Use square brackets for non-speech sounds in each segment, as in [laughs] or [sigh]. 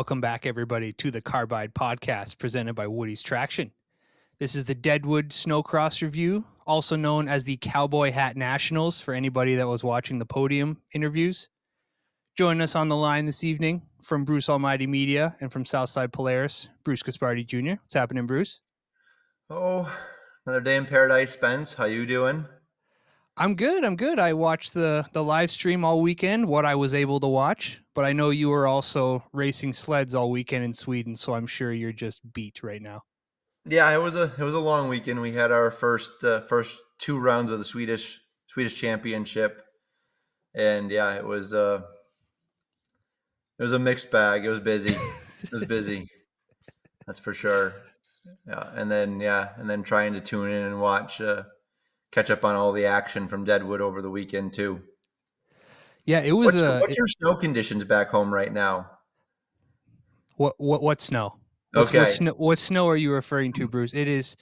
Welcome back, everybody, to the Carbide Podcast presented by Woody's Traction. This is the Deadwood Snocross Review, also known as the Cowboy Hat Nationals for anybody that was watching the podium interviews. Join us on the line this evening from Bruce Almighty Media and from Southside Polaris, Bruce Gaspardi Jr. What's happening, Bruce? Oh, another day in paradise, Spence. How you doing? I'm good. I'm good. I watched the the live stream all weekend, what I was able to watch, but I know you were also racing sleds all weekend in Sweden, so I'm sure you're just beat right now. Yeah, it was a it was a long weekend. We had our first uh, first two rounds of the Swedish Swedish Championship, and yeah, it was uh it was a mixed bag. It was busy. it was busy. [laughs] That's for sure. Yeah, and then yeah, and then trying to tune in and watch. Uh, catch up on all the action from Deadwood over the weekend too. Yeah, it was. What's, uh, what's your snow conditions back home right now? What what what snow? What's, Okay. What snow, what snow are you referring to, Bruce? It is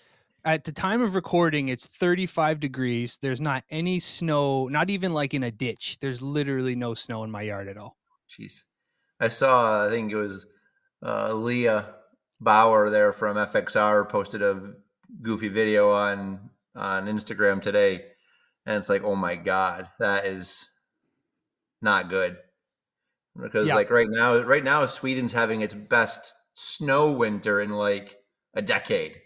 at the time of recording. It's 35 degrees. There's not any snow, not even like in a ditch. There's literally no snow in my yard at all. Jeez, I saw. I think it was uh, Leah Bauer there from FXR posted a goofy video on on Instagram today, and it's like, oh my god, that is not good because Yeah. like right now, right now Sweden's having its best snow winter in like a decade.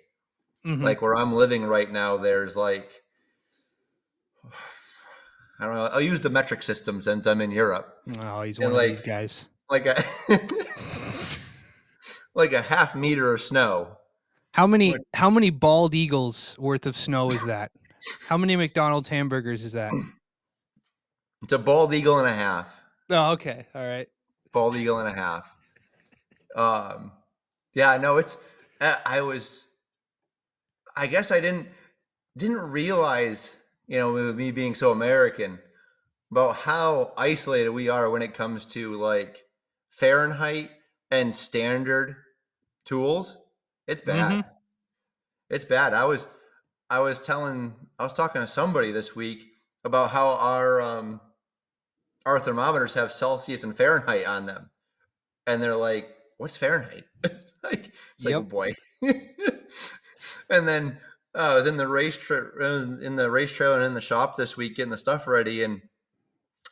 Mhm. Like where I'm living right now, there's like [sighs] I don't know. I'll use the metric system since I'm in Europe. oh, he's and one like- of these guys. Like a [laughs] like a half meter of snow. How many how many bald eagles worth of snow is that? How many McDonald's hamburgers is that? [clears throat] It's a bald eagle and a half. Oh, okay. All right. Bald eagle and a half. Um, yeah, no, it's. I I was. I guess I didn't didn't realize, you know, with me being so American, about how isolated we are when it comes to like Fahrenheit and standard tools. It's bad. Mhm. It's bad. I was I was telling I was talking to somebody this week about how our um our thermometers have Celsius and Fahrenheit on them. And they're like, what's Fahrenheit? [laughs] like it's like, oh boy. [laughs] and then uh, I was in the race tra- in the race trail and in the shop this week getting the stuff ready and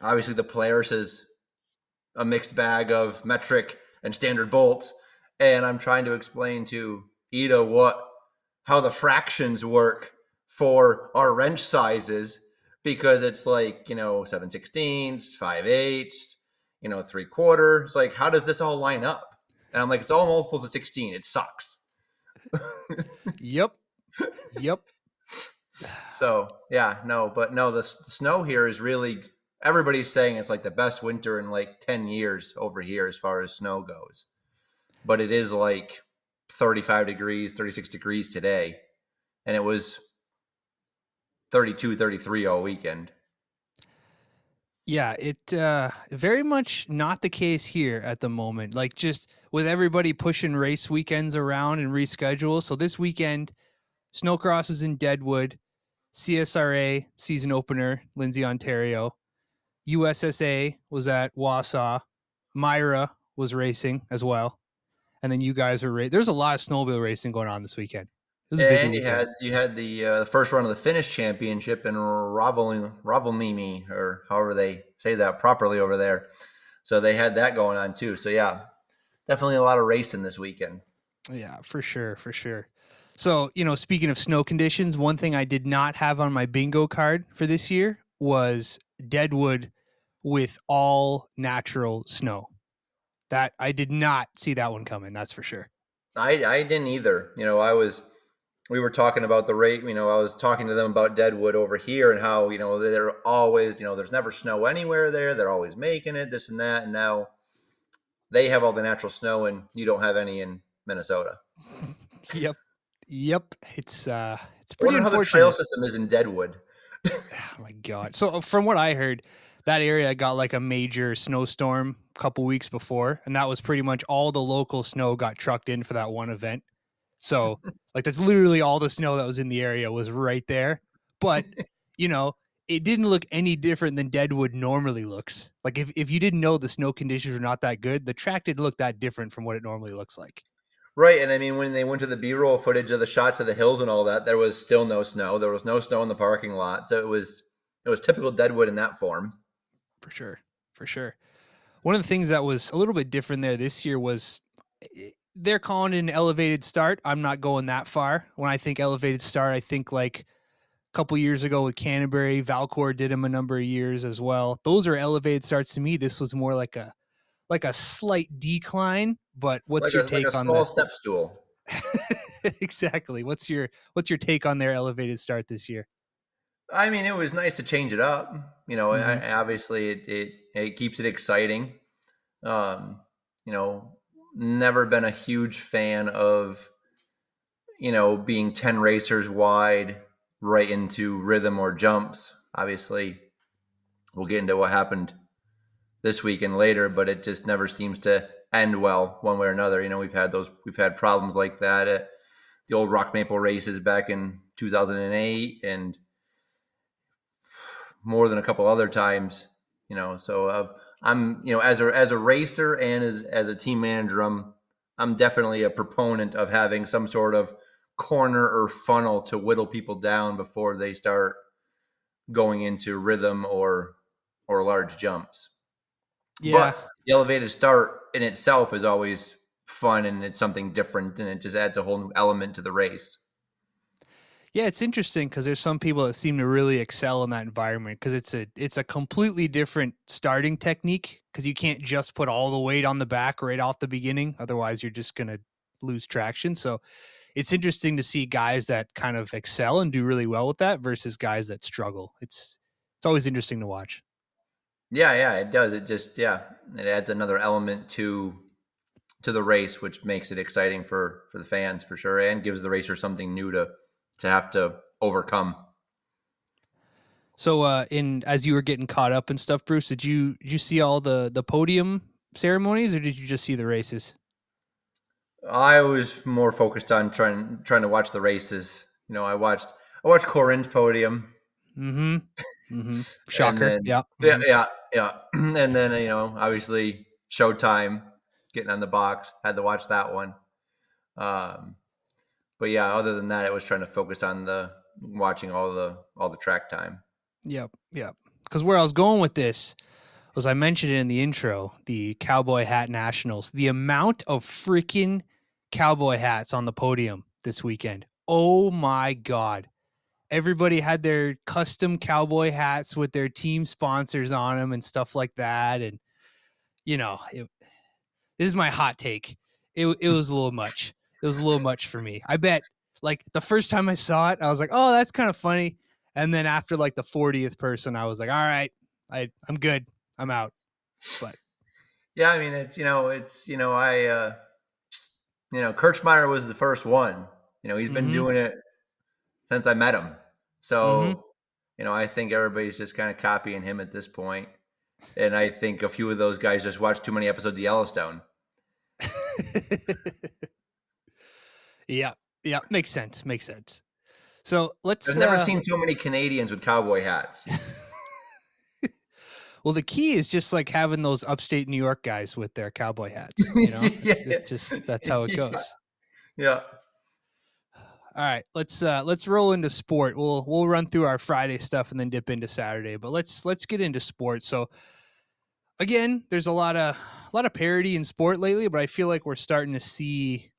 obviously the Polaris is a mixed bag of metric and standard bolts and I'm trying to explain to Ida what how the fractions work for our wrench sizes because it's like you know 7 sixteenths 5 eighths you know 3 quarter it's like how does this all line up? And i'm like it's all multiples of 16 it sucks. Yep. Yep. [laughs] so yeah no but no the, s- the snow here is really everybody's saying it's like the best winter in like 10 years over here as far as snow goes. But it is like 35 degrees 36 degrees today. And it was 32 33 all weekend Yeah, it uh very much not the case here at the moment. Like just with everybody pushing race weekends around and reschedule. So this weekend, Snocross is in Deadwood, CSRA season opener, Lindsay, Ontario. USSA was at Wausau. Myra was racing as well. And then you guys were ra- there's a lot of snowmobile racing going on this weekend. It was a busy and you had you had the uh, the first run of the Finnish championship in Ravel Ravelmimi or however they say that properly over there. So they had that going on too. So yeah, definitely a lot of racing this weekend. Yeah, for sure, for sure. So, you know, speaking of snow conditions, one thing I did not have on my bingo card for this year was Deadwood with all natural snow. That I did not see that one coming, that's for sure. I I didn't either. You know, I was we were talking about the rate. You know, I was talking to them about Deadwood over here and how you know they're always you know there's never snow anywhere there. They're always making it this and that, and now they have all the natural snow and you don't have any in Minnesota. [laughs] Yep. Yep. It's uh it's I pretty wonder how the trail system is in Deadwood. [sighs] Oh my god. So uh, from what I heard, that area got like a major snowstorm a couple weeks before, and that was pretty much all the local snow got trucked in for that one event. So like that's literally all the snow that was in the area was right there. But [laughs] you know, it didn't look any different than Deadwood normally looks. Like if, if you didn't know the snow conditions were not that good, the track didn't look that different from what it normally looks like. Right, and I mean when they went to the B-roll footage of the shots of the hills and all that, there was still no snow. There was no snow in the parking lot, so it was it was typical Deadwood in that form. For sure, for sure. One of the things that was a little bit different there this year was eh, they're calling it an elevated start. I'm not going that far. When I think elevated start, I think like a couple years ago with Canterbury, Valcour did them a number of years as well. Those are elevated starts to me. This was more like a like a slight decline. But what's like your a, take like a on small that? step stool? [laughs] exactly. What's your what's your take on their elevated start this year? I mean, it was nice to change it up. You know, Mhm. I, obviously it, it it keeps it exciting. Um, you know, never been a huge fan of you know being ten racers wide right into rhythm or jumps. Obviously, we'll get into what happened this weekend later, but it just never seems to end well one way or another. You know, we've had those we've had problems like that at the old Rock Maple races back in 2008 and more than a couple other times, you know. So uh, I'm, you know, as a as a racer and as as a team manager, I'm I'm definitely a proponent of having some sort of corner or funnel to whittle people down before they start going into rhythm or or large jumps. Yeah. The elevated start in itself is always fun and it's something different and it just adds a whole new element to the race. Yeah, it's interesting because there's some people that seem to really excel in that environment because it's a it's a completely different starting technique because you can't just put all the weight on the back right off the beginning, otherwise you're just gonna lose traction. So it's interesting to see guys that kind of excel and do really well with that versus guys that struggle. It's it's always interesting to watch. Yeah, yeah, it does. It just yeah, it adds another element to to the race, which makes it exciting for for the fans for sure, and gives the racer something new to to have to overcome. So uh in as you were getting caught up and stuff, Bruce, did you did you see all the the podium ceremonies or did you just see the races? I was more focused on trying trying to watch the races. You know, I watched I watched Corin's podium. Mm-hmm. Mm-hmm. [laughs] Shocker. then- yeah. Yeah, mhm. yeah, yeah. [clears throat] and then you know, obviously Showtime getting on the box. Had to watch that one. Um, but yeah, other than that, it was trying to focus on the watching all the all the track time. Yep, yep. Because where I was going with this was I mentioned it in the intro, the Cowboy Hat Nationals. The amount of freaking cowboy hats on the podium this weekend. Oh my god. Everybody had their custom cowboy hats with their team sponsors on them and stuff like that. And you know, it, this is my hot take. It it was a little much. It was a little much for me. I bet like the first time I saw it, I was like, "Oh, that's kind of funny." And then after like the 40th person, I was like, "All right, I I'm good. I'm out." But Yeah, I mean, it's you know, it's you know, I uh, you know, Kirchmeyer was the first one. You know, he's been Mhm. doing it since I met him. So, Mhm. you know, I think everybody's just kind of copying him at this point. And I think a few of those guys just watched too many episodes of Yellowstone. [laughs] yeah, yeah, makes sense. Makes sense. So let's. I've never uh, seen so many Canadians with cowboy hats. [laughs] Well, the key is just like having those upstate New York guys with their cowboy hats. You know, [laughs] Yeah. it's just that's how it goes. Yeah. All right, let's uh let's roll into sport. We'll we'll run through our Friday stuff and then dip into Saturday. But let's let's get into sport. So again, there's a lot of a lot of parity in sport lately, but I feel like we're starting to see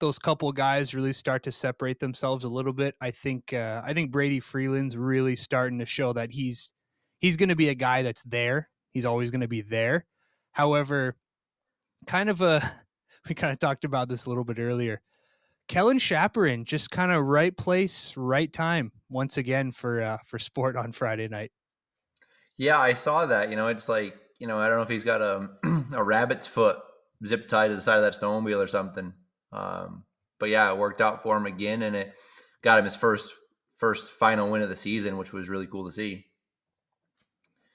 those couple guys really start to separate themselves a little bit. I think uh, I think Brady Freeland's really starting to show that he's he's going to be a guy that's there. He's always going to be there. However, kind of a [laughs] we kind of talked about this a little bit earlier. Kellen Chaperin just kind of right place, right time once again for uh, for sport on Friday night. Yeah, I saw that. You know, it's like, you know, I don't know if he's got a, [clears throat] a rabbit's foot zip tied to the side of that snowmobile or something. Um, but yeah, it worked out for him again and it got him his first first final win of the season, which was really cool to see.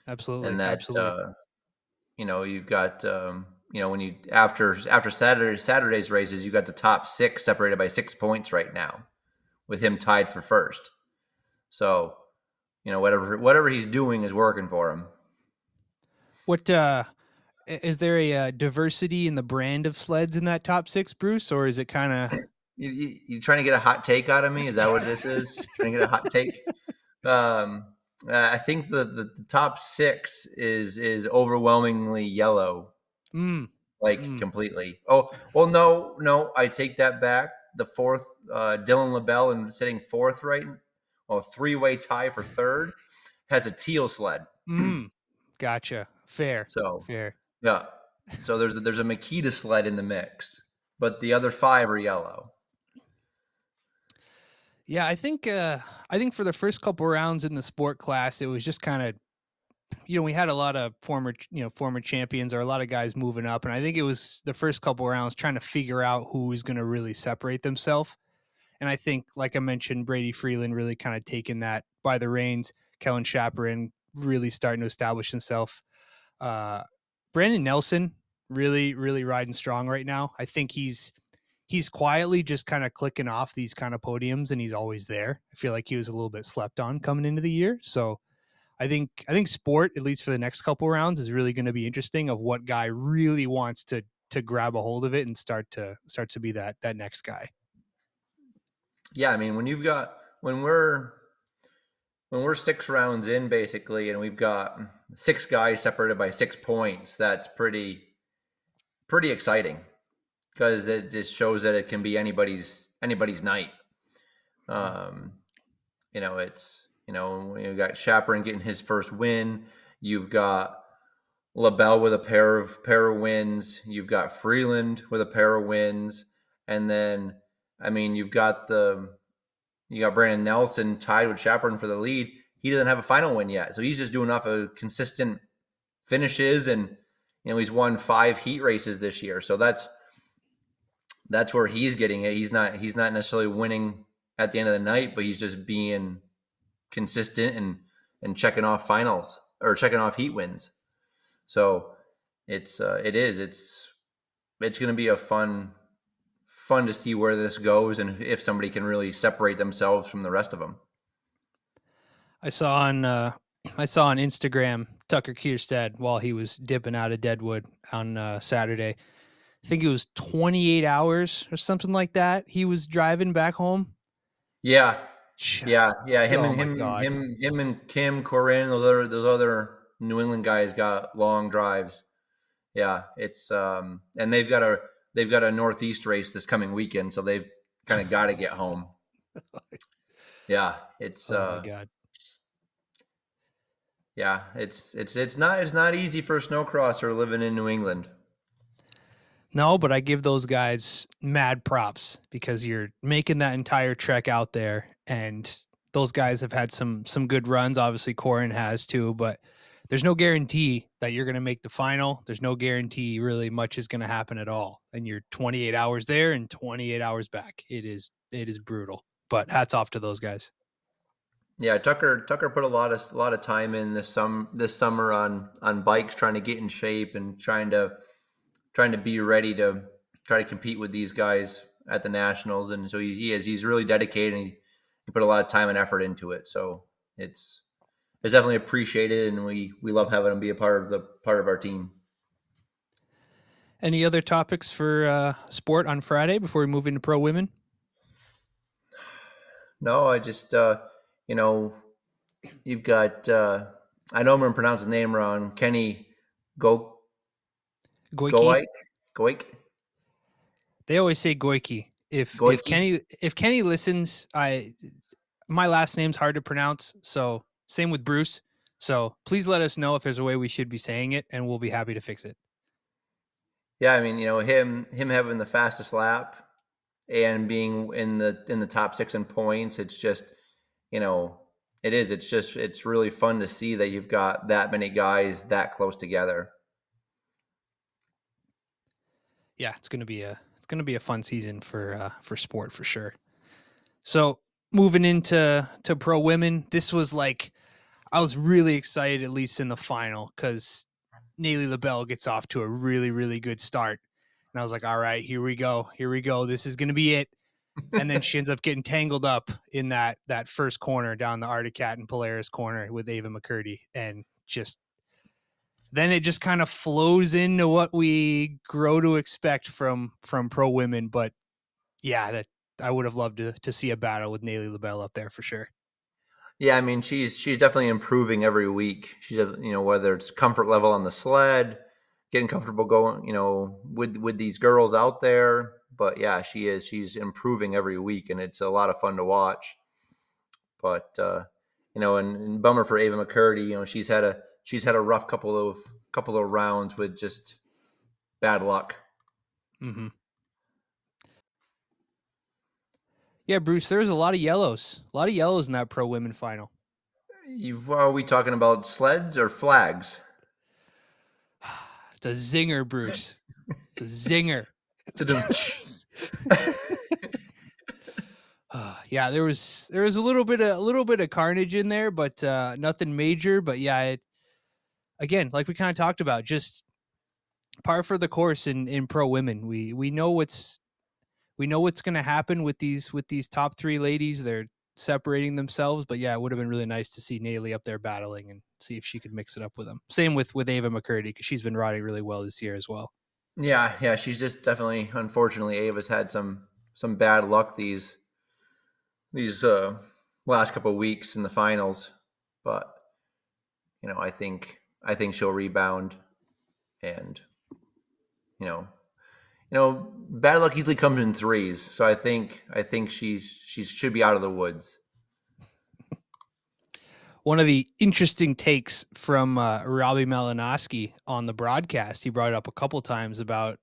Absolutely, and that absolutely. uh, you know you've got um, you know when you after after Saturday Saturday's races you got the top six separated by six points right now, with him tied for first. So you know whatever whatever he's doing is working for him. What uh is there a uh, diversity in the brand of sleds in that top six, Bruce, or is it kind of [laughs] you, you, you, trying to get a hot take out of me? Is that what this is? [laughs] trying to get a hot take? Um, uh, I think the, the, the top six is is overwhelmingly yellow, mm. like Mm. completely. Oh well, no, no, I take that back. The fourth, uh, Dylan LaBelle, and sitting fourth right, well, three way tie for third, has a teal sled. Mm. Gotcha. Fair. So Fair. Yeah, so there's there's a Makita sled in the mix, but the other five are yellow. Yeah, I think uh I think for the first couple rounds in the sport class, it was just kind of you know, we had a lot of former, you know, former champions or a lot of guys moving up and I think it was the first couple rounds trying to figure out who was going to really separate themselves. And I think like I mentioned Brady Freeland really kind of taking that by the reins, Kellen Chaperin really starting to establish himself. Uh Brandon Nelson really really riding strong right now. I think he's he's quietly just kind of clicking off these kind of podiums and he's always there. I feel like he was a little bit slept on coming into the year. So I think I think sport, at least for the next couple rounds, is really going to be interesting of what guy really wants to to grab a hold of it and start to start to be that that next guy. Yeah, I mean when you've got when we're when we're six rounds in basically and we've got six guys separated by six points, that's pretty pretty exciting because it just shows that it can be anybody's anybody's night. Um, you know, it's you know you've got Chaperon getting his first win. You've got LaBelle with a pair of pair of wins. You've got Freeland with a pair of wins, and then I mean you've got the you got Brandon Nelson tied with Chaperon for the lead. He doesn't have a final win yet, so he's just doing enough of consistent finishes, and you know he's won five heat races this year. So that's that's where he's getting it. He's not he's not necessarily winning at the end of the night, but he's just being consistent and and checking off finals or checking off heat wins. So it's uh, it is it's it's going to be a fun fun to see where this goes and if somebody can really separate themselves from the rest of them. I saw on uh, I saw on Instagram Tucker Kierstead while he was dipping out of Deadwood on uh, Saturday. I think it was 28 hours or something like that. He was driving back home. Yeah, Just- yeah, yeah. Him oh and him, God. him, him and Kim Corin, those other those other New England guys got long drives. Yeah, it's um, and they've got a they've got a northeast race this coming weekend, so they've kind of got to get home. [laughs] Yeah, it's Oh uh, my god. Yeah, it's it's it's not it's not easy for a snowcrosser living in New England. No, but I give those guys mad props because you're making that entire trek out there and those guys have had some some good runs. Obviously Corin has too, but there's no guarantee that you're going to make the final. There's no guarantee really much is going to happen at all. And you're 28 hours there and 28 hours back. It is it is brutal. But hats off to those guys. Yeah, Tucker Tucker put a lot of a lot of time in this sum this summer on on bikes, trying to get in shape and trying to trying to be ready to try to compete with these guys at the nationals. And so he, he is he's really dedicated. And he, he put a lot of time and effort into it. So it's it's definitely appreciated, and we we love having him be a part of the part of our team. Any other topics for uh, sport on Friday before we move into pro women? No, I just uh, you know you've got uh, I know I'm gonna pronounce his name wrong. Kenny Go Goiki. Goik Goik. They always say Goiki. If if Kenny if Kenny listens, I my last name's hard to pronounce, so same with Bruce. So please let us know if there's a way we should be saying it, and we'll be happy to fix it. Yeah, I mean, you know, him him having the fastest lap and being in the in the top six in points, it's just, you know, it is. It's just it's really fun to see that you've got that many guys that close together. Yeah, it's gonna be a it's gonna be a fun season for uh, for sport for sure. So moving into to pro women, this was like I was really excited at least in the final because Nayli LaBelle gets off to a really really good start, and I was like, all right, here we go, here we go, this is gonna be it. And then she ends up getting tangled up in that that first corner down the Arctic Cat and Polaris corner with Ava McCurdy, and just then it just kind of flows into what we grow to expect from from pro women. But yeah, that I would have loved to to see a battle with Nayli LaBelle up there for sure. Yeah, I mean she's she's definitely improving every week. She's you know whether it's comfort level on the sled, getting comfortable going, you know, with with these girls out there. But yeah, she is she's improving every week, and it's a lot of fun to watch. But uh, you know, and, and bummer for Ava McCurdy. You know, she's had a she's had a rough couple of couple of rounds with just bad luck. Mm-hmm. Yeah, Bruce, there's a lot of yellows. A lot of yellows in that pro women final. You, are we talking about sleds or flags? [sighs] It's a zinger, Bruce. It's a zinger. [laughs] uh, yeah, there was there was a little bit of a little bit of carnage in there, but uh, nothing major. But yeah, it again, like we kind of talked about, just par for the course in in pro women. We we know what's we know what's going to happen with these with these top three ladies. They're separating themselves, but yeah, it would have been really nice to see Nayli up there battling and see if she could mix it up with them. Same with with Ava McCurdy because she's been riding really well this year as well. Yeah, yeah, she's just definitely unfortunately Ava's had some some bad luck these these uh last couple weeks in the finals, but you know, I think I think she'll rebound and you know, you know, bad luck usually comes in threes. So I think I think she's she should be out of the woods. One of the interesting takes from uh, Robbie Malinowski on the broadcast, he brought up a couple times about,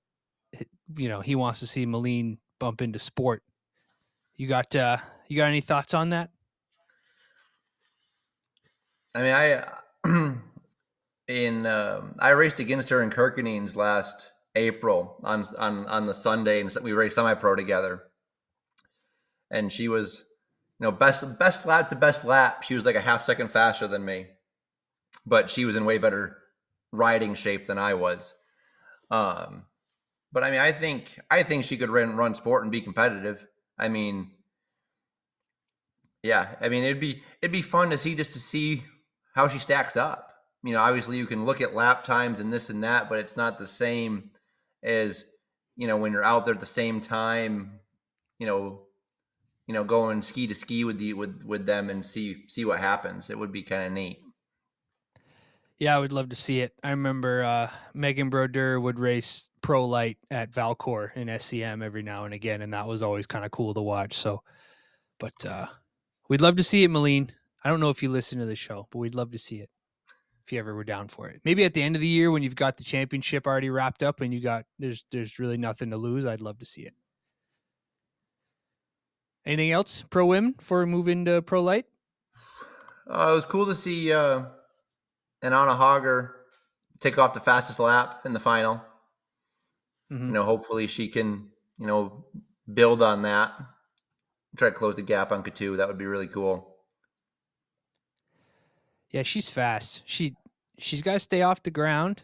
you know, he wants to see Malene bump into sport. You got uh, you got any thoughts on that? I mean, I [clears throat] in um, I raced against her in Kirkenes last April on on on the Sunday, and we raced semi pro together. And she was, you know, best best lap to best lap. She was like a half second faster than me, but she was in way better riding shape than I was. Um, but I mean, I think I think she could run run sport and be competitive. I mean, yeah, I mean it'd be it'd be fun to see just to see how she stacks up. You know, obviously you can look at lap times and this and that, but it's not the same as you know when you're out there at the same time you know you know going ski to ski with the with with them and see see what happens it would be kind of neat yeah i would love to see it i remember uh megan brodeur would race pro light at Valcor in scm every now and again and that was always kind of cool to watch so but uh we'd love to see it malene i don't know if you listen to the show but we'd love to see it if you ever were down for it. Maybe at the end of the year when you've got the championship already wrapped up and you got there's there's really nothing to lose. I'd love to see it. Anything else pro women before we move into pro light? Uh, it was cool to see uh, Anna Hager take off the fastest lap in the final. Mm-hmm. You know, hopefully she can you know build on that, try to close the gap on Katu. That would be really cool. Yeah, she's fast. She she's got to stay off the ground,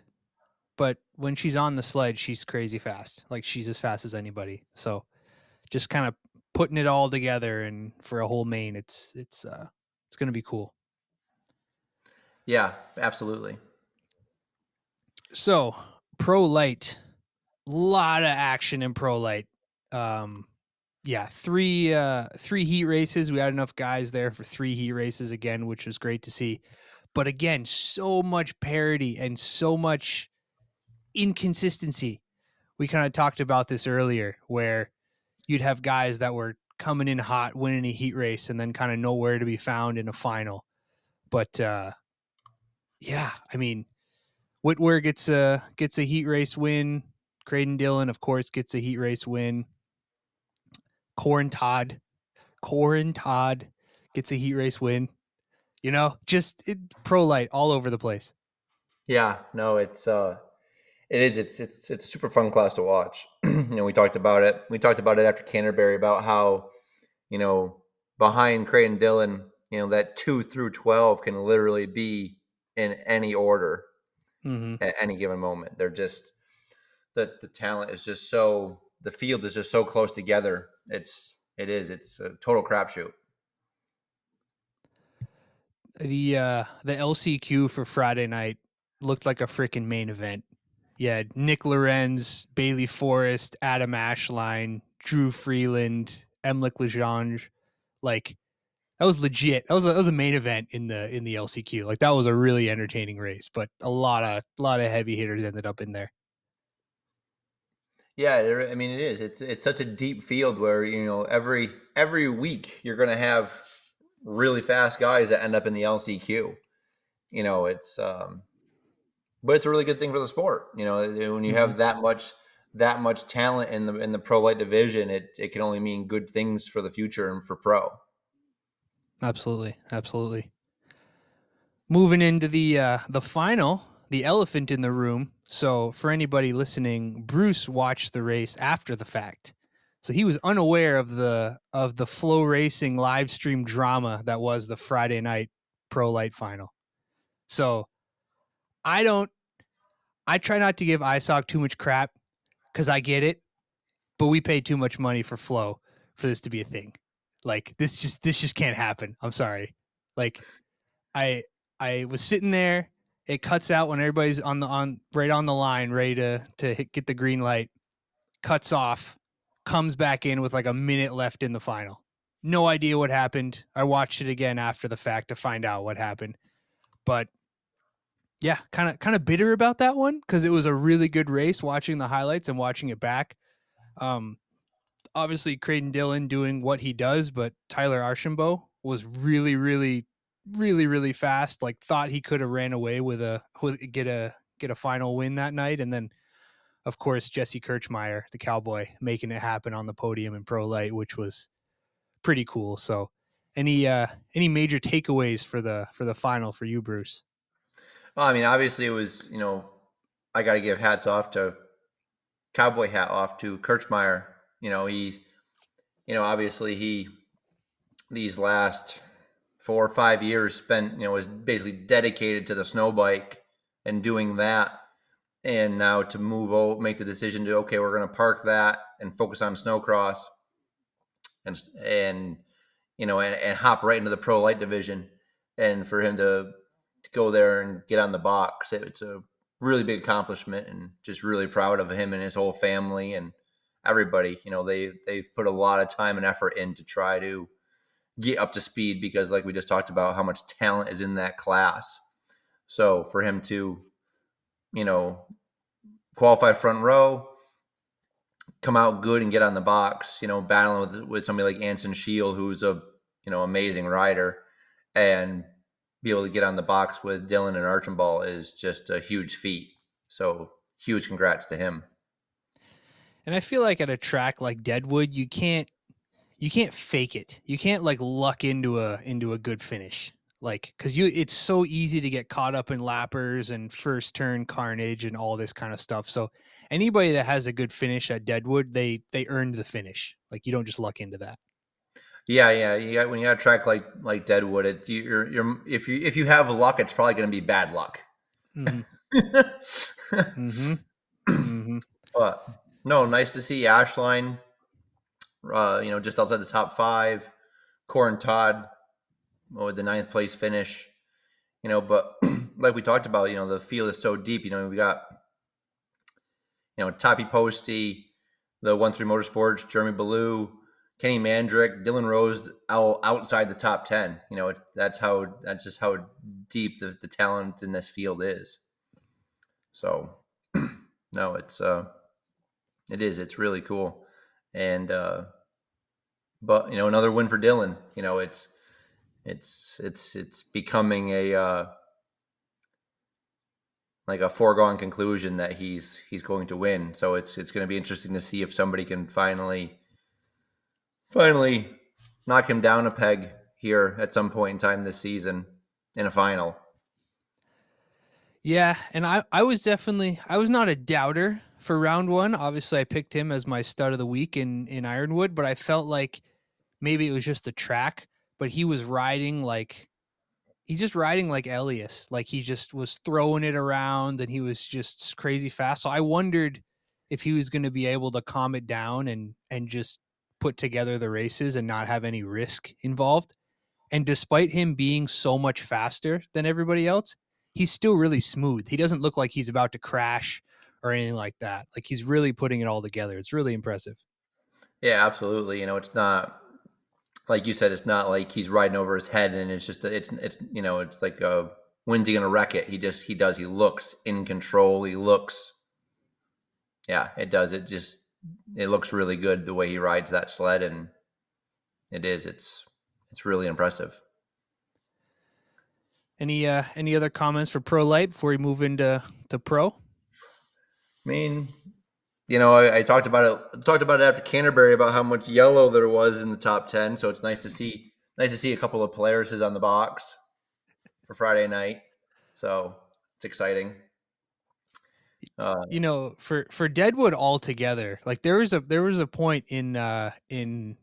but when she's on the sled, she's crazy fast. Like she's as fast as anybody. So just kind of putting it all together and for a whole main, it's it's uh it's going to be cool. Yeah, absolutely. So, Pro Light, a lot of action in Pro Light. Um yeah, three uh three heat races. We had enough guys there for three heat races again, which was great to see. But again, so much parity and so much inconsistency. We kind of talked about this earlier where you'd have guys that were coming in hot, winning a heat race, and then kind of nowhere to be found in a final. But uh yeah, I mean Whitwer gets a gets a heat race win. Creighton Dillon, of course, gets a heat race win. Corin Todd, Corin Todd gets a heat race win. You know, just it, pro light all over the place. Yeah, no, it's uh, it is. It's it's it's a super fun class to watch. [clears throat] you know, we talked about it. We talked about it after Canterbury about how, you know, behind Creighton Dillon, you know, that two through twelve can literally be in any order mm-hmm. at any given moment. They're just the the talent is just so the field is just so close together it's it is. It's a total crapshoot. The uh the LCQ for Friday night looked like a freaking main event. Yeah, Nick Lorenz, Bailey Forrest, Adam Ashline, Drew Freeland, Emlich Legendre. Like that was legit. That was a, that was a main event in the in the LCQ. Like that was a really entertaining race, but a lot of a lot of heavy hitters ended up in there. Yeah, I mean it is. It's it's such a deep field where you know every every week you're going to have really fast guys that end up in the LCQ. You know, it's um but it's a really good thing for the sport. You know, when you have mm-hmm. that much that much talent in the in the pro light division, it it can only mean good things for the future and for pro. Absolutely, absolutely. Moving into the uh, the final, the elephant in the room. So for anybody listening, Bruce watched the race after the fact, so he was unaware of the of the FloRacing live stream drama that was the Friday night pro light final. So I don't. I try not to give ISOC too much crap because I get it, but we pay too much money for Flow for this to be a thing. Like this just this just can't happen. I'm sorry. Like I I was sitting there. It cuts out when everybody's on the on right on the line, ready to to hit, get the green light. Cuts off, comes back in with like a minute left in the final. No idea what happened. I watched it again after the fact to find out what happened. But yeah, kind of kind of bitter about that one because it was a really good race. Watching the highlights and watching it back, um, obviously Creighton Dillon doing what he does, but Tyler Archambault was really, really, really, really fast. Like thought he could have ran away with a with get a get a final win that night, and then of course Jesse Kirchmeyer, the cowboy, making it happen on the podium in pro light, which was pretty cool. So any uh any major takeaways for the for the final for you, Bruce? Well, I mean, obviously it was, you know, I got to give hats off to cowboy hat off to Kirchmeyer you know, he's, you know, obviously he, these last four or five years spent, you know, was basically dedicated to the snow bike and doing that. And now to move over, make the decision to, okay, we're going to park that and focus on snowcross and, and, you know, and, and hop right into the pro light division. And for him to, to go there and get on the box, it, it's a really big accomplishment and just really proud of him and his whole family and, everybody. You know, they they've put a lot of time and effort in to try to get up to speed because, like we just talked about, how much talent is in that class. So for him to, you know, qualify front row, come out good and get on the box, you know, battling with with somebody like Anson Shield, who's a you know amazing rider, and be able to get on the box with Dillon and Archambault is just a huge feat. So huge congrats to him. And I feel like at a track like Deadwood, you can't you can't fake it. You can't like luck into a into a good finish. Like cuz you it's so easy to get caught up in lappers and first turn carnage and all this kind of stuff. So anybody that has a good finish at Deadwood, they they earned the finish. Like you don't just luck into that. Yeah, yeah. You got when you got a track like like Deadwood, it you're you're if you if you have luck, it's probably going to be bad luck. Mm-hmm. mm-hmm. mm-hmm. [clears throat] But no, nice to see Ashline. Uh, you know, just outside the top five. Corin Todd with the ninth place finish. You know, but [clears throat] like we talked about, you know, the field is so deep. You know, we got you know Toppy Posty, the one three motorsports, Jeremy Ballou, Kenny Mandrick, Dillon Rose out, outside the top ten. You know, that's how that's just how deep the, the talent in this field is. So, [clears throat] no, it's uh, it is. It's really cool. And uh but you know, another win for Dylan. You know, it's it's it's it's becoming a uh like a foregone conclusion that he's he's going to win. So it's it's going to be interesting to see if somebody can finally finally knock him down a peg here at some point in time this season in a final. Yeah, and I I was definitely I was not a doubter for round one. Obviously, I picked him as my stud of the week in in Ironwood, but I felt like maybe it was just the track, but he was riding like he's just riding like Elias, like he just was throwing it around and he was just crazy fast. So I wondered if he was going to be able to calm it down and and just put together the races and not have any risk involved. And despite him being so much faster than everybody else, he's still really smooth. He doesn't look like he's about to crash or anything like that. Like he's really putting it all together. It's really impressive. Yeah, absolutely. You know, it's not like you said. It's not like he's riding over his head, and it's just it's it's you know it's like a when's he gonna wreck it? He just he does. He looks in control. He looks. Yeah, it does. It just it looks really good the way he rides that sled, and it is. It's it's really impressive. Any uh any other comments for Pro Light before we move into to Pro? I mean, you know, I, I, talked about it talked about it after Canterbury about how much yellow there was in the top ten. So it's nice to see nice to see a couple of players on the box for Friday night. So it's exciting. Uh, you know, for for Deadwood altogether, like there was a there was a point in uh in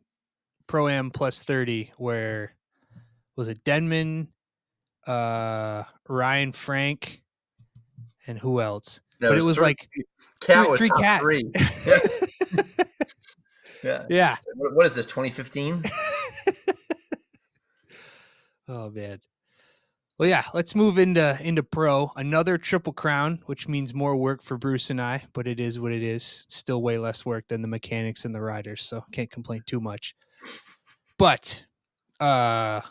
Pro Am plus thirty where was it Denman, uh Ryan Frank, and who else? No, but it was, it was three, like Cat three, three cats. Three. Yeah. [laughs] yeah. yeah. What is this? 2015? [laughs] oh man. Well, yeah. Let's move into into pro. Another triple crown, which means more work for Bruce and I, but it is what it is. Still way less work than the mechanics and the riders, so can't complain too much. But, uh,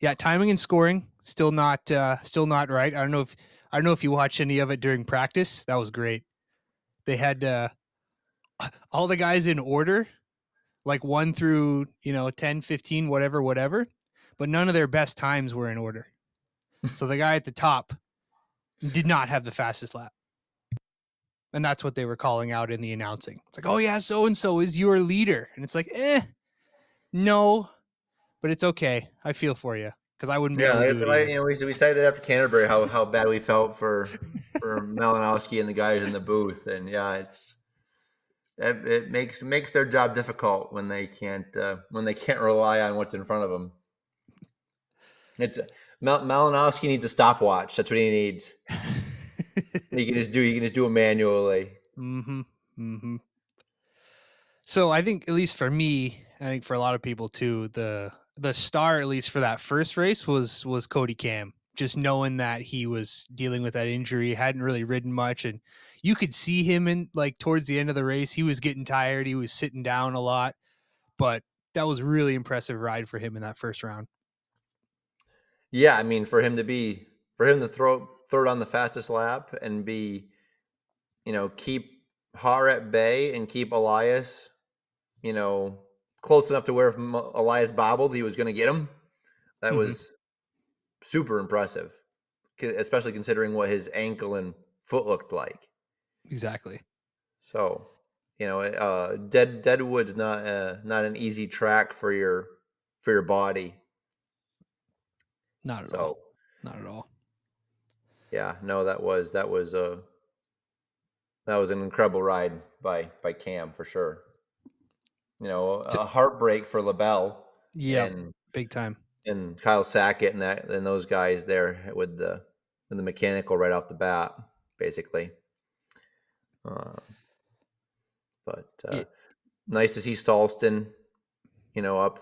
yeah, timing and scoring still not uh still not right. I don't know if I don't know if you watched any of it during practice. That was great. They had uh, [laughs] all the guys in order, like one through, you know, 10, 15, whatever, whatever, but none of their best times were in order. So the guy at the top did not have the fastest lap. And that's what they were calling out in the announcing. It's like, oh, yeah, so and so is your leader. And it's like, eh, no, but it's okay. I feel for you because I wouldn't be yeah, able to do it. you know, we, we cited after Canterbury how, how bad we felt for for [laughs] Malinowski and the guys in the booth, and yeah, it's it, it makes makes their job difficult when they can't uh, when they can't rely on what's in front of them. It's Mal- Malinowski needs a stopwatch. That's what he needs. he can just do. He can just do it manually. Mm-hmm. Mm-hmm. So I think, at least for me, I think for a lot of people too, the the star at least for that first race was was Cody Cam. Just knowing that he was dealing with that injury, hadn't really ridden much, and you could see him in like towards the end of the race, he was getting tired. He was sitting down a lot, but that was really impressive ride for him in that first round. Yeah, I mean, for him to be for him to throw throw it on the fastest lap and be, you know, keep Har at bay and keep Elias, you know, close enough to where if Elias bobbled, he was going to get him. That mm-hmm. was super impressive, especially considering what his ankle and foot looked like. Exactly. So, you know, uh, dead Deadwood's not uh, not an easy track for your for your body. Not at so, all. Not at all. Yeah, no, that was that was a that was an incredible ride by by Cam for sure you know, a heartbreak for LaBelle. Yeah, big time. And Kyle Sackett and that and those guys there with the with the mechanical right off the bat, basically. Uh, but uh, nice to see Stallston, you know, up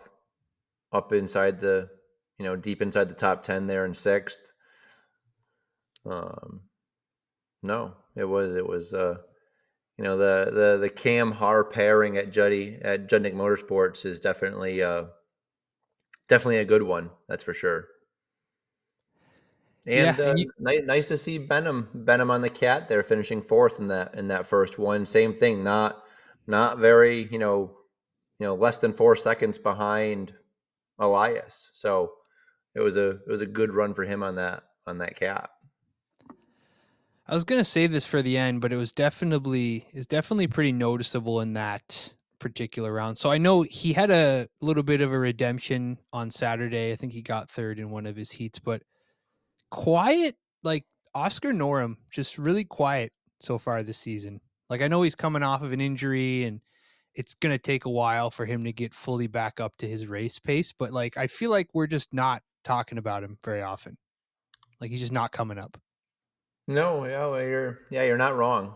up inside the, you know, deep inside the top ten there in sixth. Um, no, it was it was uh you know the the the Cam Har pairing at Juddy at Judnick Motorsports is definitely uh definitely a good one. That's for sure. And, yeah, and uh, you, nice, nice to see Benham Benham on the cat there finishing fourth in that in that first one. Same thing, not not very you know you know less than four seconds behind Elias. So it was a it was a good run for him on that on that cat. I was gonna save this for the end, but it was definitely is definitely pretty noticeable in that particular round. So I know he had a little bit of a redemption on Saturday. I think he got third in one of his heats, but quiet like Oscar Norum, just really quiet so far this season. Like I know he's coming off of an injury and it's going to take a while for him to get fully back up to his race pace, but like I feel like we're just not talking about him very often. Like he's just not coming up. No, yeah, you're yeah, you're not wrong.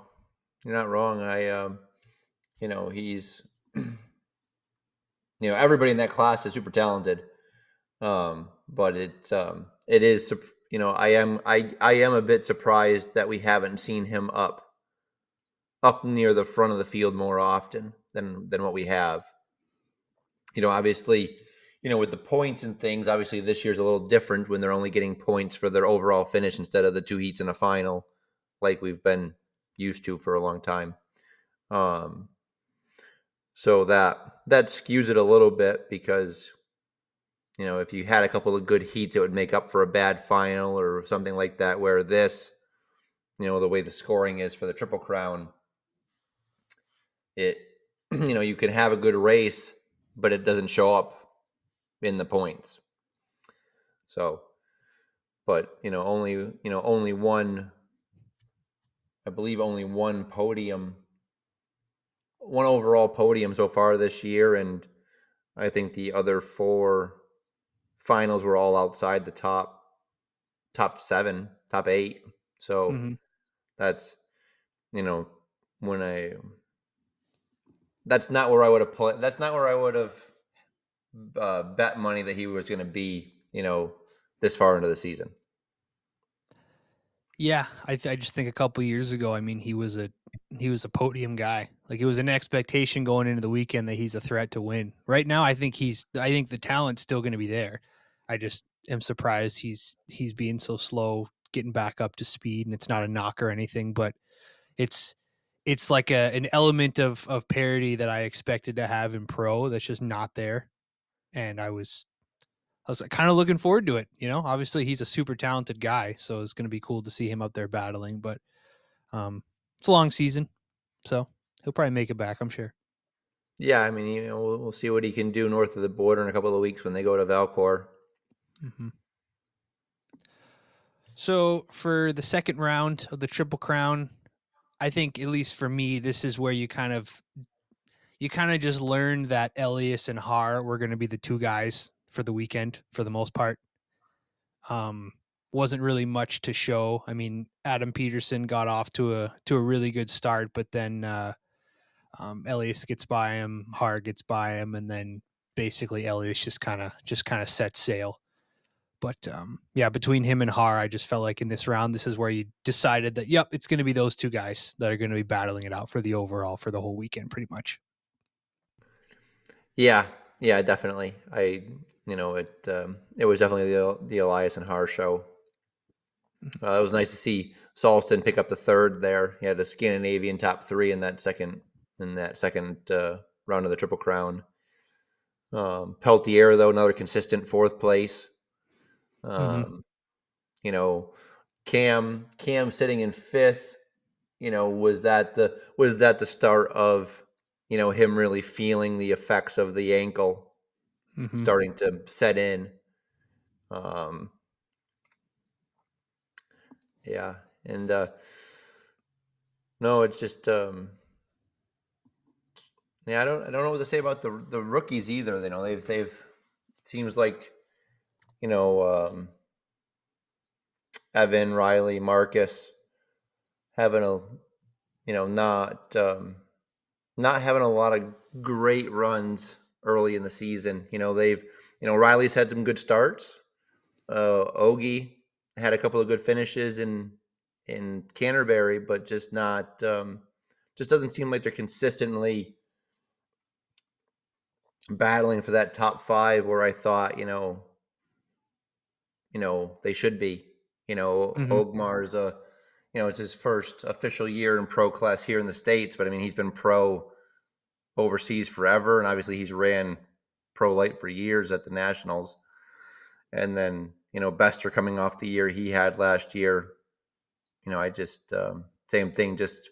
You're not wrong. I, um, you know, he's [clears throat] you know, everybody in that class is super talented. Um, but it um, it is you know I am I I am a bit surprised that we haven't seen him up up near the front of the field more often than than what we have. You know, obviously, you know, with the points and things, obviously this year's a little different when they're only getting points for their overall finish instead of the two heats in a final, like we've been used to for a long time. Um, so that that skews it a little bit because you know if you had a couple of good heats, it would make up for a bad final or something like that. Where this, you know, the way the scoring is for the Triple Crown, it [clears throat] you know you can have a good race, but it doesn't show up in the points. So, but you know, only you know only one. I believe only one podium one overall podium so far this year, and I think the other four finals were all outside the top top seven, top eight. So mm-hmm. that's you know when I that's not where I would have put. That's not where I would have uh, bet money that he was going to be. You know, this far into the season. Yeah, I, th- I just think a couple years ago, I mean, he was a he was a podium guy. Like it was an expectation going into the weekend that he's a threat to win. Right now, I think he's I think the talent's still going to be there. I just am surprised he's he's being so slow getting back up to speed, and it's not a knock or anything, but it's it's like a an element of of parity that I expected to have in pro that's just not there, and I was I was kind of looking forward to it. You know, obviously he's a super talented guy, so it's going to be cool to see him up there battling. But um, it's a long season, so he'll probably make it back. I'm sure. Yeah, I mean, you know, we'll, we'll see what he can do north of the border in a couple of weeks when they go to Valcourt. Mm-hmm. So for the second round of the Triple Crown, I think at least for me, this is where you kind of you kind of just learned that Elias and Har were going to be the two guys for the weekend for the most part. Um, wasn't really much to show. I mean, Adam Peterson got off to a to a really good start, but then uh, um, Elias gets by him, Har gets by him, and then basically Elias just kind of just kind of sets sail. But um, yeah, between him and Har, I just felt like in this round, this is where you decided that yep, it's going to be those two guys that are going to be battling it out for the overall for the whole weekend, pretty much. Yeah, yeah, definitely. I you know, it um, it was definitely the the Elias and Haar show. Uh, it was nice to see Saulston pick up the third there. He had a Scandinavian top three in that second in that second uh, round of the Triple Crown. Um, Pelletier though another consistent fourth place. Mm-hmm. Um, mm-hmm. You know, Cam Cam sitting in fifth. You know, was that the was that the start of you know him really feeling the effects of the ankle mm-hmm. starting to set in. Um, yeah, and uh, no, it's just um, yeah. I don't I don't know what to say about the the rookies either. You know, they've they've seems like you know um, Evan Riley Marcus having a you know not um, not having a lot of great runs early in the season. You know, they've, you know, Riley's had some good starts. Uh, Ogie had a couple of good finishes in in Canterbury, but just not, um, just doesn't seem like they're consistently battling for that top five where I thought, you know, you know, they should be. You know, mm-hmm. Ogmar's a, you know, it's his first official year in pro class here in the States, but I mean, he's been pro overseas forever, and obviously he's ran pro light for years at the nationals. And then you know Bester coming off the year he had last year. You know, I just um, same thing. Just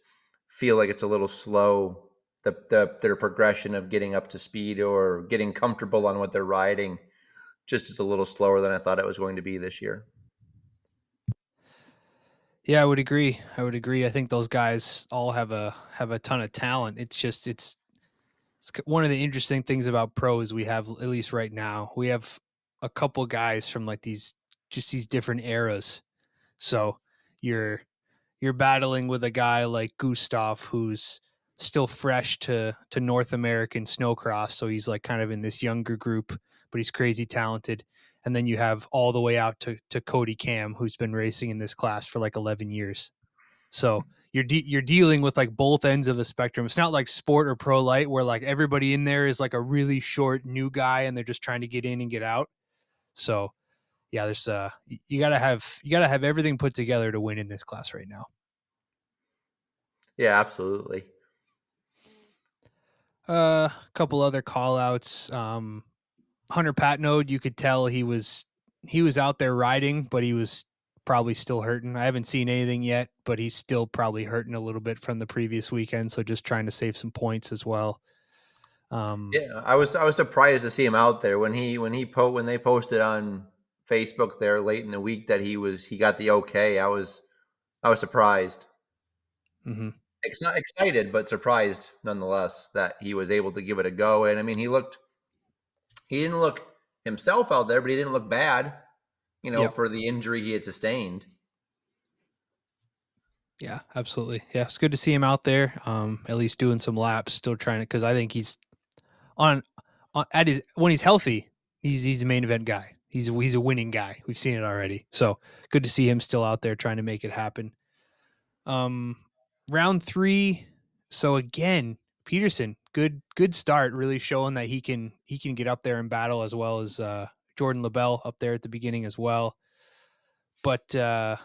feel like it's a little slow. The, the their progression of getting up to speed or getting comfortable on what they're riding just is a little slower than I thought it was going to be this year. Yeah, I would agree. I would agree. I think those guys all have a have a ton of talent. It's just it's it's one of the interesting things about pros we have at least right now we have a couple guys from like these just these different eras so you're you're battling with a guy like gustav who's still fresh to to North American snocross, so he's like kind of in this younger group, but he's crazy talented. And then you have all the way out to to Kody Kamm, who's been racing in this class for like 11 years. So you're de- you're dealing with like both ends of the spectrum. It's not like sport or pro light where like everybody in there is like a really short new guy and they're just trying to get in and get out. So yeah, there's uh you gotta have you gotta have everything put together to win in this class right now. Yeah, absolutely. Uh, a couple other call outs. Um, Hunter Patenaude, you could tell he was he was out there riding, but he was probably still hurting. I haven't seen anything yet, but he's still probably hurting a little bit from the previous weekend. So just trying to save some points as well. Um, yeah, I was I was surprised to see him out there when he when he po when they posted on Facebook there late in the week that he was he got the okay. I was I was surprised. Mm-hmm. Ex- excited, but surprised nonetheless that he was able to give it a go. And I mean, he looked he didn't look himself out there, but he didn't look bad. You know, yep. for the injury he had sustained. Yeah, absolutely. Yeah, it's good to see him out there. Um, at least doing some laps, still trying to because I think he's on, on at his when he's healthy, he's he's a main event guy. He's he's a winning guy. We've seen it already. So good to see him still out there trying to make it happen. Um, round three. So again, Peterson, good good start, really showing that he can he can get up there and battle as well as uh, Jordan LaBelle up there at the beginning as well. But uh,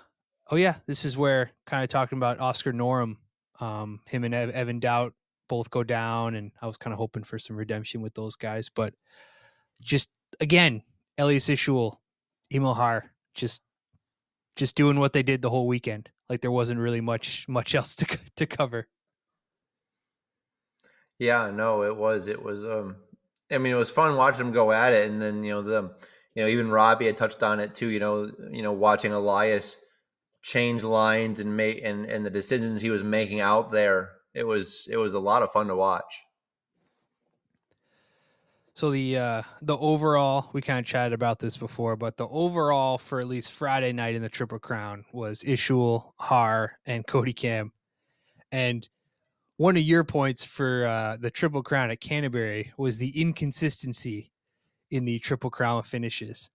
oh yeah, this is where kind of talking about Oscar Norum, um, him and Evan Doubt both go down, and I was kind of hoping for some redemption with those guys, but just again, Elias Ishoel, Emil Har, just just doing what they did the whole weekend. Like there wasn't really much much else to to cover. Yeah, no, it was it was um I mean it was fun watching them go at it and then you know the you know even Robbie had touched on it too, you know, you know watching Elias change lines and make and and the decisions he was making out there. It was it was a lot of fun to watch. So the uh, the overall, we kind of chatted about this before, but the overall for at least Friday night in the Triple Crown was Ishoel, Har, and Kody Kamm. And one of your points for uh, the Triple Crown at Canterbury was the inconsistency in the Triple Crown finishes.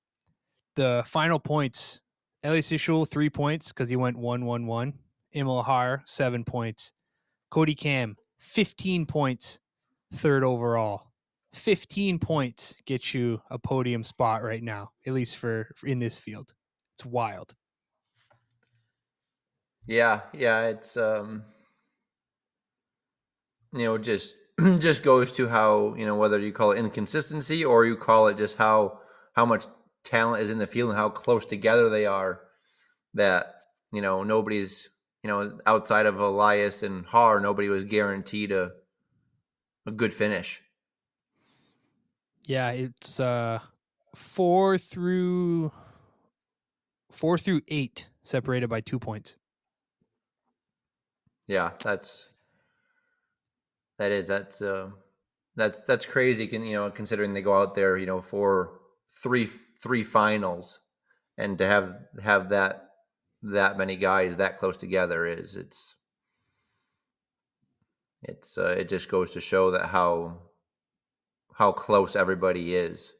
The final points, Elias Ishoel, three points because he went one one one. Emil Haar, seven points. Kody Kamm, 15 points, third overall. 15 points gets you a podium spot right now, at least for, for in this field. It's wild. Yeah, yeah, it's um you know, just [clears throat] just goes to how, you know, whether you call it inconsistency or you call it just how how much talent is in the field and how close together they are that, you know, nobody's, you know, outside of Elias and Har nobody was guaranteed a a good finish. Yeah, it's uh four through four through eight separated by two points. Yeah, that's that is that's uh that's that's crazy. Can you know considering they go out there you know for three three finals and to have have that that many guys that close together is it's it's uh, it just goes to show that how how close everybody is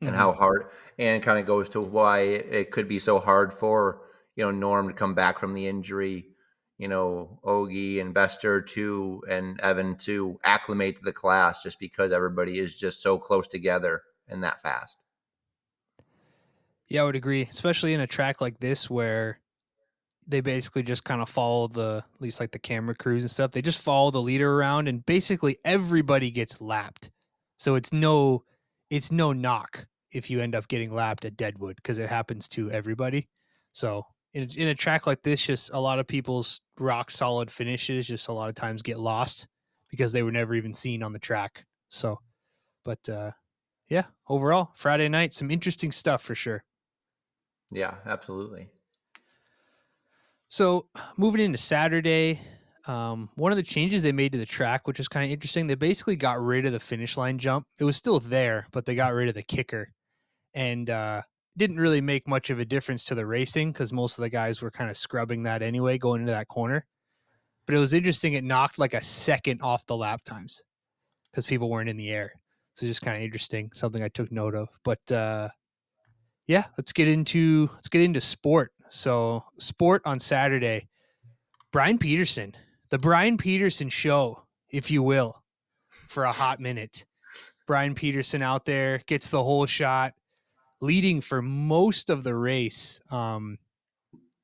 and mm-hmm. how hard and kind of goes to why it could be so hard for you know norm to come back from the injury you know ogie and bester to and evan to acclimate to the class just because everybody is just so close together and that fast. Yeah i would agree especially in a track like this where they basically just kind of follow the at least like the camera crews and stuff. They just follow the leader around and basically everybody gets lapped. So it's no it's no knock if you end up getting lapped at Deadwood because it happens to everybody. So in, in a track like this, just a lot of people's rock solid finishes just a lot of times get lost because they were never even seen on the track. So, but uh, yeah, overall Friday night, some interesting stuff for sure. Yeah, absolutely. So moving into Saturday, um, one of the changes they made to the track, which is kind of interesting, they basically got rid of the finish line jump. It was still there, but they got rid of the kicker, and uh, didn't really make much of a difference to the racing because most of the guys were kind of scrubbing that anyway going into that corner. but it was interesting. It knocked like a second off the lap times because people weren't in the air. So just kind of interesting, something I took note of. But uh, yeah, let's get into let's get into sport. So sport on Saturday, Brian Peterson, the Brian Peterson show, if you will, for a hot minute. Brian Peterson out there gets the whole shot, leading for most of the race. Um,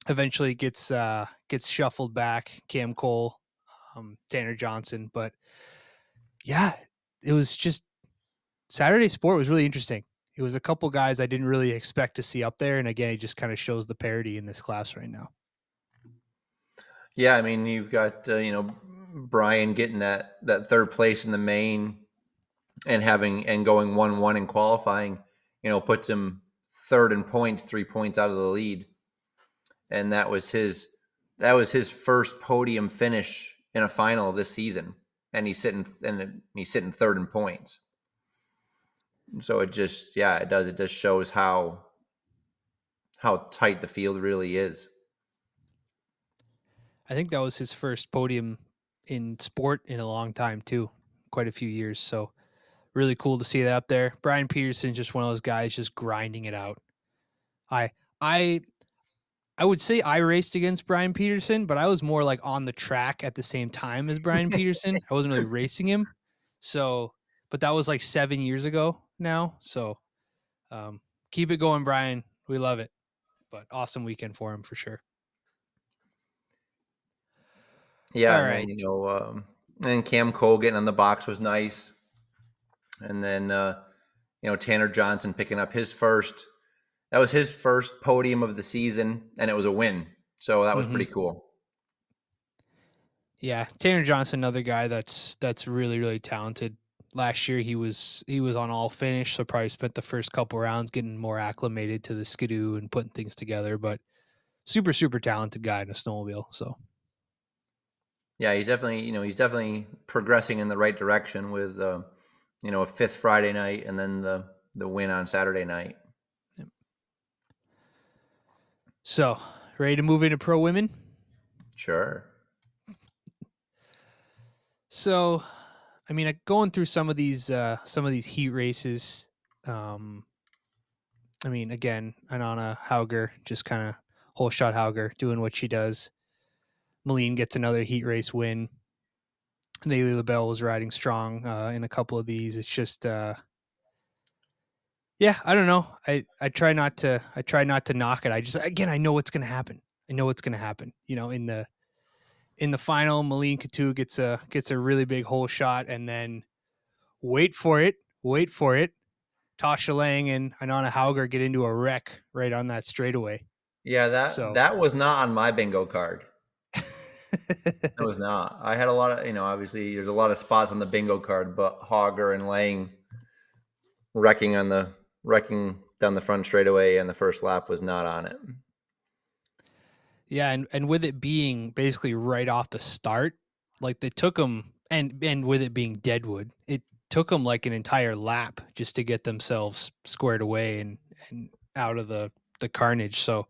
eventually gets uh, gets shuffled back. Cam Cole, um, Tanner Johnson, but yeah, it was just Saturday sport was really interesting. It was a couple guys I didn't really expect to see up there, and again, it just kind of shows the parity in this class right now. Yeah, I mean, you've got uh, you know Brian getting that that third place in the main, and having and going one one in qualifying, you know, puts him third in points, three points out of the lead, and that was his that was his first podium finish in a final this season, and he's sitting and he's sitting third in points. So it just yeah, it does it just shows how how tight the field really is. I think that was his first podium in sport in a long time too, quite a few years. So really cool to see that up there. Brian Peterson just one of those guys just grinding it out. I I I would say I raced against Brian Peterson, but I was more like on the track at the same time as Brian Peterson. [laughs] I wasn't really racing him. So, but that was like 7 years ago now. So, um keep it going Brian. We love it. But awesome weekend for him for sure. Yeah, All and you know, um, and Cam Cole getting on the box was nice, and then uh, you know Tanner Johnson picking up his first. That was his first podium of the season, and it was a win. So that was mm-hmm. pretty cool. Yeah, Tanner Johnson, another guy that's that's really really talented. Last year he was he was on all finish, so probably spent the first couple rounds getting more acclimated to the skidoo and putting things together. But super super talented guy in a snowmobile. So yeah, he's definitely you know he's definitely progressing in the right direction with uh, you know a fifth Friday night and then the the win on Saturday night. Yep. So ready to move into pro women? Sure. So, I mean, going through some of these uh, some of these heat races, um, I mean, again, Anana Hauger just kind of whole shot Hauger doing what she does. Malene gets another heat race win. Nayeli LaBelle was riding strong uh, in a couple of these. It's just, uh, yeah, I don't know. I, I try not to I try not to knock it. I just again I know what's going to happen. I know what's going to happen. You know, in the in the final, Malene Couture gets a gets a really big hole shot, and then wait for it, wait for it. Tasha Lang and Anana Hauger get into a wreck right on that straightaway. Yeah, that so, that was not on my bingo card it was not. I had a lot of, you know, obviously there's a lot of spots on the bingo card, but Hauger and Lang wrecking on the wrecking down the front straightaway and the first lap was not on it. Yeah, and and with it being basically right off the start, like they took them, and and with it being Deadwood, it took them like an entire lap just to get themselves squared away and and out of the the carnage. So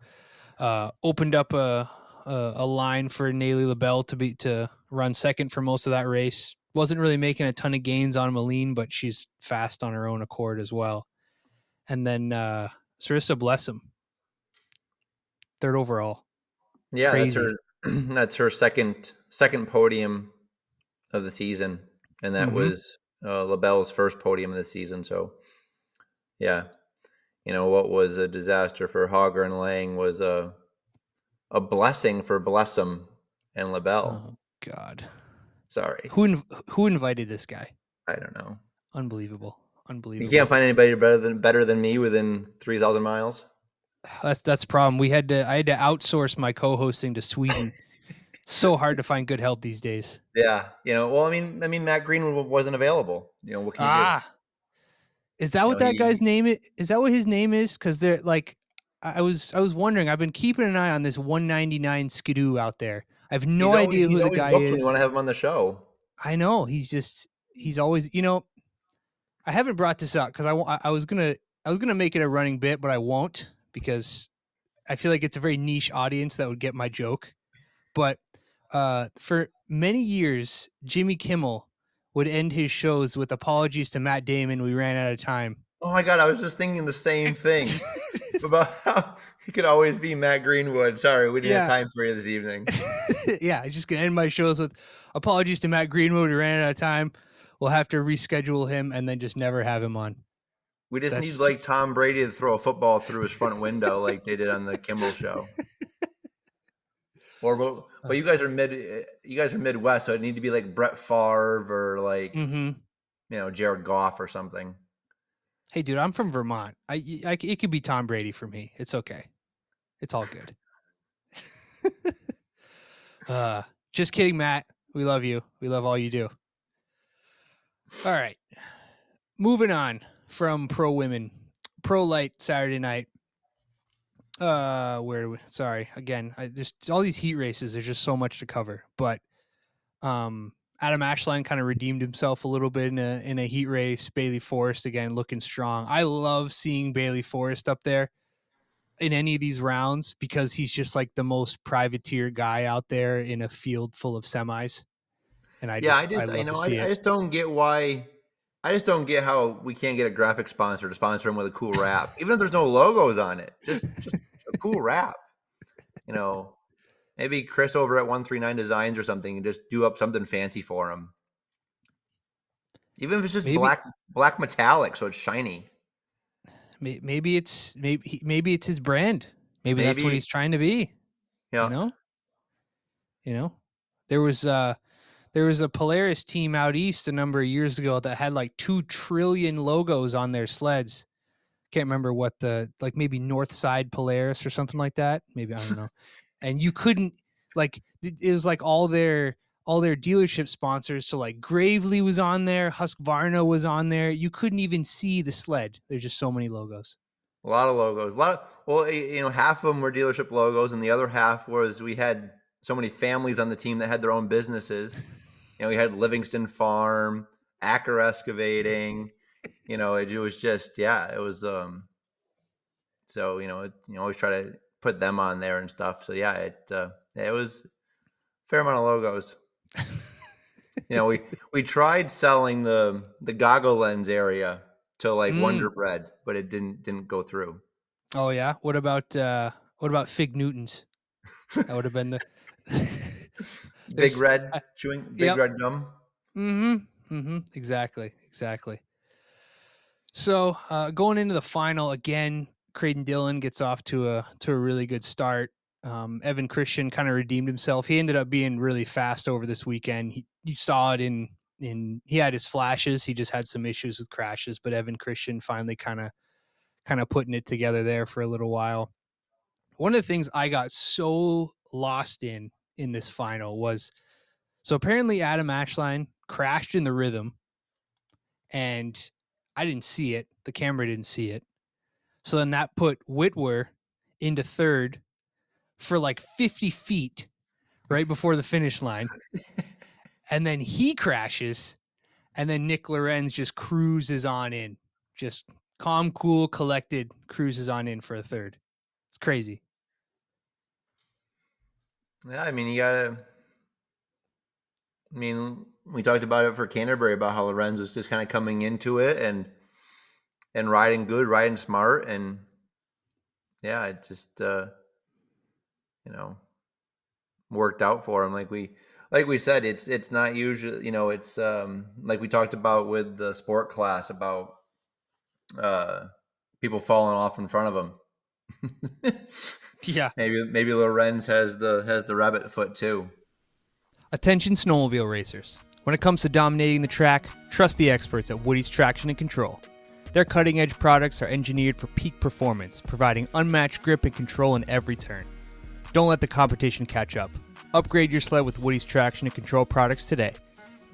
uh opened up a a, a line for Nayeli LaBelle to be to run second for most of that race. Wasn't really making a ton of gains on Malene, but she's fast on her own accord as well. And then uh Sarissa Blessum, third overall. Yeah, Crazy. that's her. [clears throat] that's her second second podium of the season, and that mm-hmm. was uh, LaBelle's first podium of the season. So, yeah, you know what was a disaster for Hauger and Lang was a a blessing for Blessum and LaBelle. Oh God. Sorry. Who inv- who invited this guy? I don't know. Unbelievable. Unbelievable. You can't find anybody better than better than me within three thousand miles. That's that's the problem. We had to I had to outsource my co-hosting to Sweden. [laughs] so hard to find good help these days. Yeah, you know. Well, I mean, I mean, Matt Greenwood wasn't available. You know, what can you ah, do? Is that you what know, that he, guy's name is? Is that what his name is? Because they're like I was I was wondering. I've been keeping an eye on this 199 Skidoo out there. I have no always, idea who the guy is. You want to have him on the show? I know he's just he's always you know. I haven't brought this up because I, I was gonna I was gonna make it a running bit, but I won't because I feel like it's a very niche audience that would get my joke. But Uh, for many years, Jimmy Kimmel would end his shows with apologies to Matt Damon. We ran out of time. Oh my god, I was just thinking the same thing [laughs] about how he could always be Matt Greenwood. Sorry, we didn't Yeah. have time for you this evening. [laughs] yeah, I'm just gonna end my shows with apologies to Matt Greenwood. We ran out of time. We'll have to reschedule him and then just never have him on. We just That's- need like Tom Brady to throw a football through his front window like they did on the Kimmel show. [laughs] Or but, but you guys are mid you guys are Midwest, so it need to be like Brett Favre or like hmm you know Jared Goff or something. Hey, dude, I'm from Vermont. I, I it could be Tom Brady for me. It's okay. It's all good. [laughs] uh, just kidding, Matt. We love you. We love all you do. All right. Moving on from pro women, pro light Saturday night. Uh, where sorry again. I just all these heat races. There's just so much to cover, but um, Adam Ashline kind of redeemed himself a little bit in a in a heat race. Bailey Forrest again looking strong. I love seeing Bailey Forrest up there in any of these rounds because he's just like the most privateer guy out there in a field full of semis. And I yeah, just, I just love you know I, I just don't get why I just don't get how we can't get a graphic sponsor to sponsor him with a cool wrap, even if there's no logos on it. Just, just a cool wrap. You know, maybe Chris over at One Three Nine Designs or something, and just do up something fancy for him. Even if it's just Maybe- black black metallic, so it's shiny. Maybe it's maybe maybe it's his brand. Maybe, that's what he's trying to be. Yeah, You know, you know, there was uh there was a Polaris team out east a number of years ago that had like two trillion logos on their sleds. Can't remember what the like maybe North Side Polaris or something like that. Maybe I don't know. [laughs] and you couldn't like it was like all their all their dealership sponsors. So like Gravely was on there, Husqvarna was on there. You couldn't even see the sled. There's just so many logos. a lot of logos. A lot. Of, well, you know, half of them were dealership logos, and the other half was we had so many families on the team that had their own businesses. You know, we had Livingston Farm, Acker Excavating. You know, it, it was just yeah, it was. um So you know, it, you always try to put them on there and stuff. So yeah, it uh, it was a fair amount of logos. you know, we [laughs] we tried selling the the goggle lens area to like Mm. Wonder Bread, but it didn't didn't go through. Oh yeah. What about uh what about Fig Newtons? That would have been the [laughs] Big red I- chewing, big Yep. red gum. Mm-hmm. Mm-hmm. Exactly. Exactly. So uh, going into the final again, Creighton Dillon gets off to a to a really good start. Um, Evan Christian kind of redeemed himself. He ended up being really fast over this weekend. He, you saw it in in he had his flashes. He just had some issues with crashes, but Evan Christian finally kind of kind of putting it together there for a little while. One of the things I got so lost in in this final was so apparently Adam Ashline crashed in the rhythm and I didn't see it. The camera didn't see it. So then that put Whitwer into third for like 50 feet right before the finish line. and then he crashes and then Nick Lorenz just cruises on in. Just calm, cool, collected, cruises on in for a third. It's crazy. Yeah, I mean, you gotta. I mean, we talked about it for Canterbury about how Lorenz was just kind of coming into it and and riding good, riding smart, and yeah, it just uh, you know worked out for him. Like we like we said, it's it's not usually you know it's um like we talked about with the sport class about uh people falling off in front of him. Yeah. [laughs] maybe maybe Lorenz has the has the rabbit foot too. Attention snowmobile racers. When it comes to dominating the track, trust the experts at Woody's Traction and Control. Their cutting edge products are engineered for peak performance, providing unmatched grip and control in every turn. Don't let the competition catch up. Upgrade your sled with Woody's Traction and Control products today.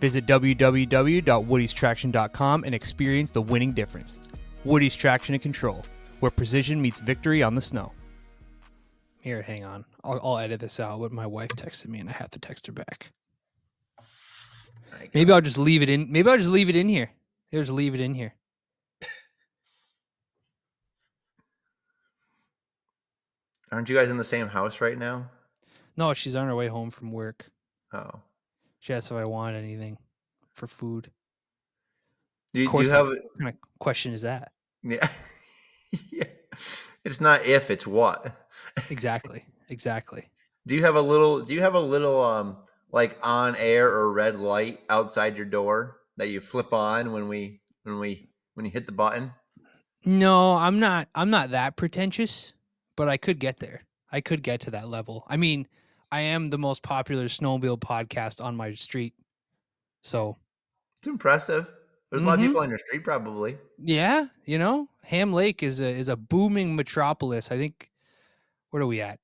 Visit www.woodystraction.com and experience the winning difference. Woody's Traction and Control, where precision meets victory on the snow. Here, hang on. I'll, I'll edit this out, but my wife texted me and I have to text her back. Maybe I'll just leave it in. Maybe I'll just leave it in here. Here's leave it in here. Aren't you guys in the same house right now? No, she's on her way home from work. Oh, She asked if I want anything for food. do you, do course you I- have? What kind of question is that? Yeah. [laughs] yeah. It's not if, it's what. Exactly. Exactly. Do you have a little? Do you have a little um like on air or red light outside your door that you flip on when we when we when you hit the button? No, I'm not I'm not that pretentious, but I could get there. I could get to that level. I mean, I am the most popular snowmobile podcast on my street. So, It's impressive. There's a lot of Mhm. people on your street, probably. yeah, you know, Ham Lake is a is a booming metropolis. I think what are we at?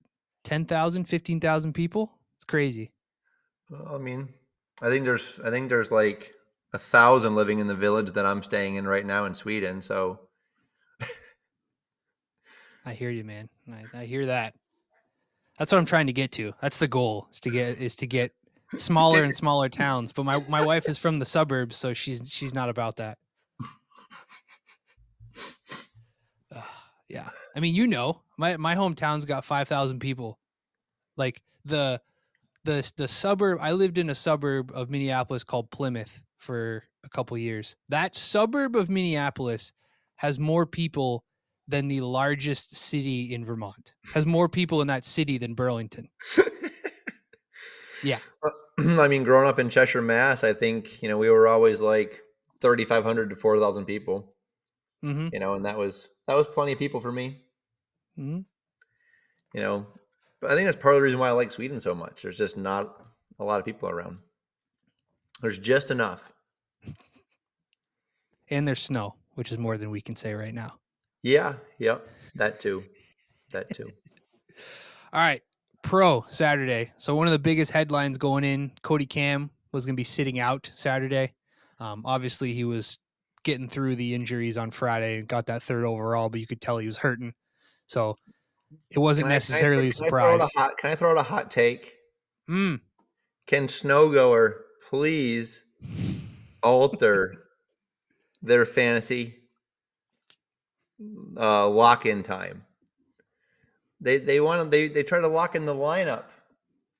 10,000, 15,000 people? It's crazy. Well, I mean, I think there's I think there's like a thousand living in the village that I'm staying in right now in Sweden. So I hear you, man. I, I hear that. That's what I'm trying to get to. That's the goal is to get is to get smaller and smaller towns. But my, my wife is from the suburbs, so she's she's not about that. Ugh, yeah, I mean, you know, my my hometown's got five thousand people. Like the the the suburb, I lived in a suburb of Minneapolis called Plymouth for a couple years. That suburb of Minneapolis has more people than the largest city in Vermont. Has more people in that city than Burlington. Yeah. [laughs] [clears throat] I mean, growing up in Cheshire, Mass, I think you know we were always like 3,500 to 4,000 people. Mm-hmm. You know, and that was that was plenty of people for me. hmm You know, but I think that's part of the reason why I like Sweden so much. There's just not a lot of people around. There's just enough. [laughs] And there's snow, which is more than we can say right now. Yeah. Yep. That too. That too. [laughs] All right, pro Saturday. So one of the biggest headlines going in, Kody Kamm was going to be sitting out Saturday. Um, obviously, he was getting through the injuries on Friday and got that third overall, but you could tell he was hurting. So it wasn't Can I- can I necessarily a can I surprise. a hot- Can I throw out a hot take? Mm, Can Snowgoer please alter [laughs] their fantasy uh, lock-in time? They they want they they try to lock in the lineup,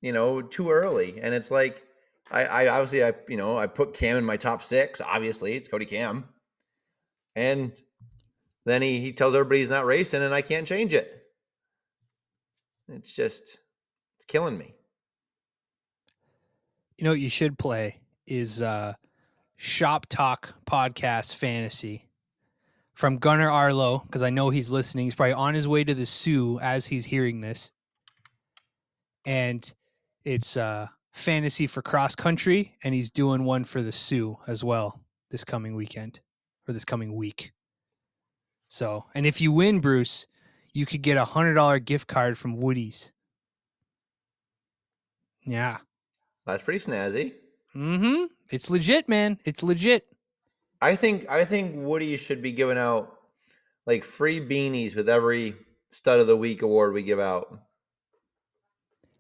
you know, too early, and it's like I, I obviously I you know I put Cam in my top six. Obviously, it's Kody Kamm, and then he he tells everybody he's not racing, and I can't change it. It's just it's killing me. you know what you should play is uh, Shop Talk Podcast Fantasy from Gunnar Arlo because I know he's listening. He's probably on his way to the Sioux as he's hearing this, and it's uh, fantasy for cross country, and he's doing one for the Sioux as well this coming weekend or this coming week. So, and if you win, Bruce, you could get a hundred dollar gift card from Woody's. Yeah. That's pretty snazzy. Mm-hmm. It's legit, man. It's legit. I think I think Woody should be giving out like free beanies with every stud of the week award we give out.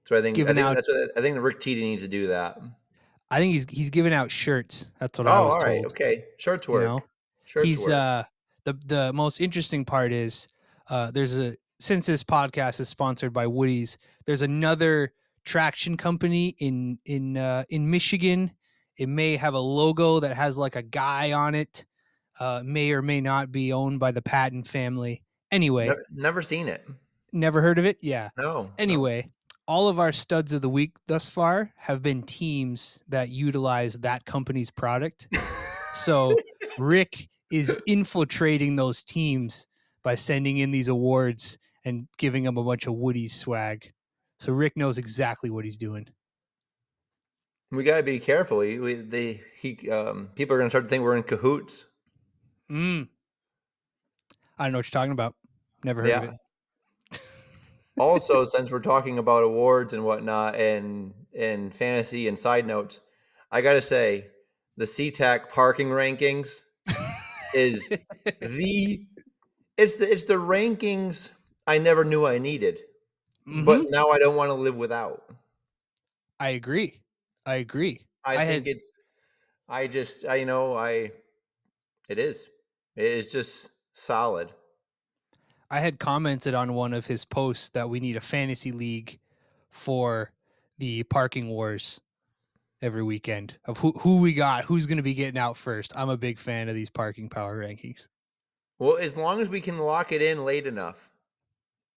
So I think, I think out- that's what I think the Rick Teedy needs to do that. I think he's he's giving out shirts. That's what oh, I was all right, told. okay. Shirts You work. know, Shirts he's work. uh the the most interesting part is uh there's a since this podcast is sponsored by Woody's, there's another traction company in in uh in Michigan. It may have a logo that has like a guy on it. Uh may or may not be owned by the Patton family. Anyway, never, never seen it. never heard of it? Yeah. No. no. Anyway, all of our studs of the week thus far have been teams that utilize that company's product. So [laughs] Rick is infiltrating those teams by sending in these awards and giving them a bunch of Woody swag. So Rick knows exactly what he's doing. We gotta be careful. We, they he um people are gonna start to think we're in cahoots. Mm. I don't know what you're talking about. Never heard of it. [laughs] also, since we're talking about awards and whatnot and and fantasy and side notes, I gotta say the SeaTac parking rankings is the it's the it's the rankings I never knew I needed, Mhm. but now I don't want to live without. I agree. I agree. I, I think had- it's I just I you know I it is it is just solid. I had commented on one of his posts that we need a fantasy league for the parking wars. every weekend of who who we got, who's going to be getting out first. I'm a big fan of these parking power rankings. Well, as long as we can lock it in late enough,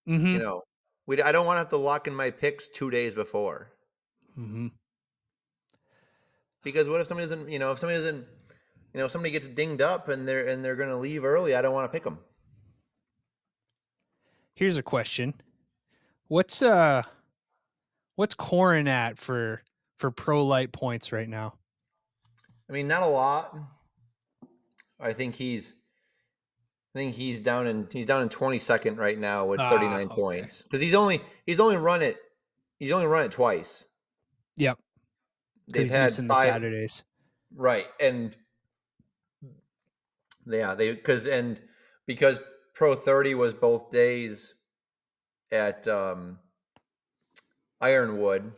Mm-hmm. you know, we I don't want to have to lock in my picks two days before. mm-hmm. Because what if somebody doesn't, you know, if somebody doesn't, you know, if somebody gets dinged up and they're and they're going to leave early, I don't want to pick them. Here's a question: What's uh, what's Corin at for for pro light points right now? I mean, not a lot. I think he's, I think he's down in he's down in twenty second right now with Ah, thirty nine okay. points because he's only he's only run it he's only run it twice. Yep, They've he's had missing the Saturdays. right, and yeah, they because and because Pro thirty was both days at um, Ironwood,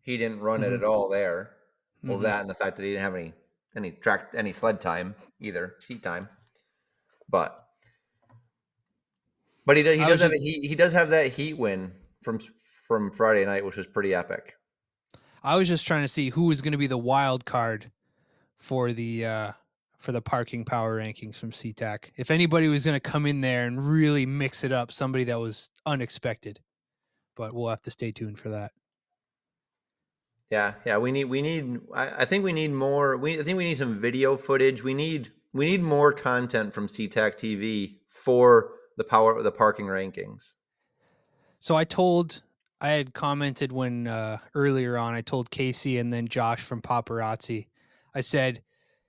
he didn't run it Mhm. at all there. Well, Mhm. that and the fact that he didn't have any any track any sled time either, seat time. But but he does he does have just- a heat, he does have that heat win from from Friday night, which was pretty epic. I was just trying to see who was going to be the wild card for the uh, for the parking power rankings from SeaTac. If anybody was going to come in there and really mix it up, somebody that was unexpected. But we'll have to stay tuned for that. Yeah, yeah, we need we need I, I think we need more we I think we need some video footage. We need we need more content from SeaTac TV for the power the parking rankings. So I told I had commented when uh, earlier on I told Casey and then Josh from Paparazzi. I said,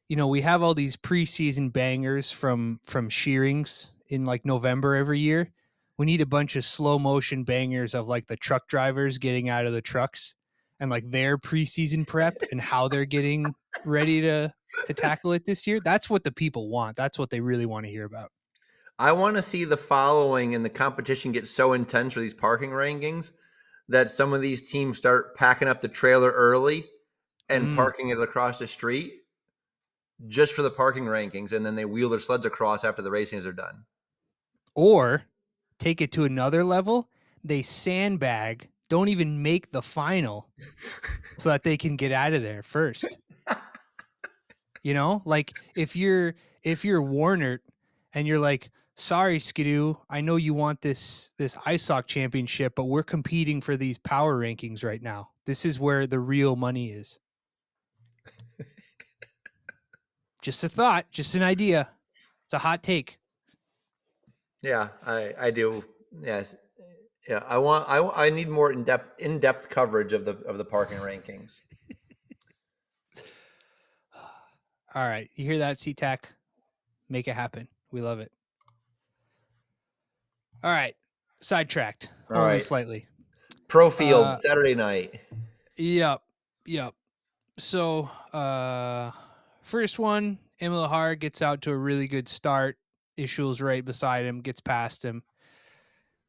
you know, we have all these preseason bangers from from shearings in like November every year. We need a bunch of slow motion bangers of like the truck drivers getting out of the trucks and like their preseason prep and how they're getting ready to to tackle it this year. That's what the people want. That's what they really want to hear about. I want to see the following and the competition get so intense for these parking rankings that some of these teams start packing up the trailer early and Mm. parking it across the street just for the parking rankings, and then they wheel their sleds across after the racings are done. Or take it to another level, they sandbag, don't even make the final so that they can get out of there first. [laughs] You know, like if you're if you're Warner and you're like, sorry, Skidoo, I know you want this this ISOC championship, but we're competing for these power rankings right now. This is where the real money is. [laughs] just a thought, just an idea. It's a hot take. Yeah, I I do. Yes, yeah. I want I I need more in depth in depth coverage of the of the parking rankings. [sighs] All right, you hear that, SeaTac? Make it happen. We love it. All right, sidetracked All only right. slightly. Pro field Uh, Saturday night. Yep, yep. So, uh, first one, Emil Har gets out to a really good start. Ishoel's right beside him, gets past him.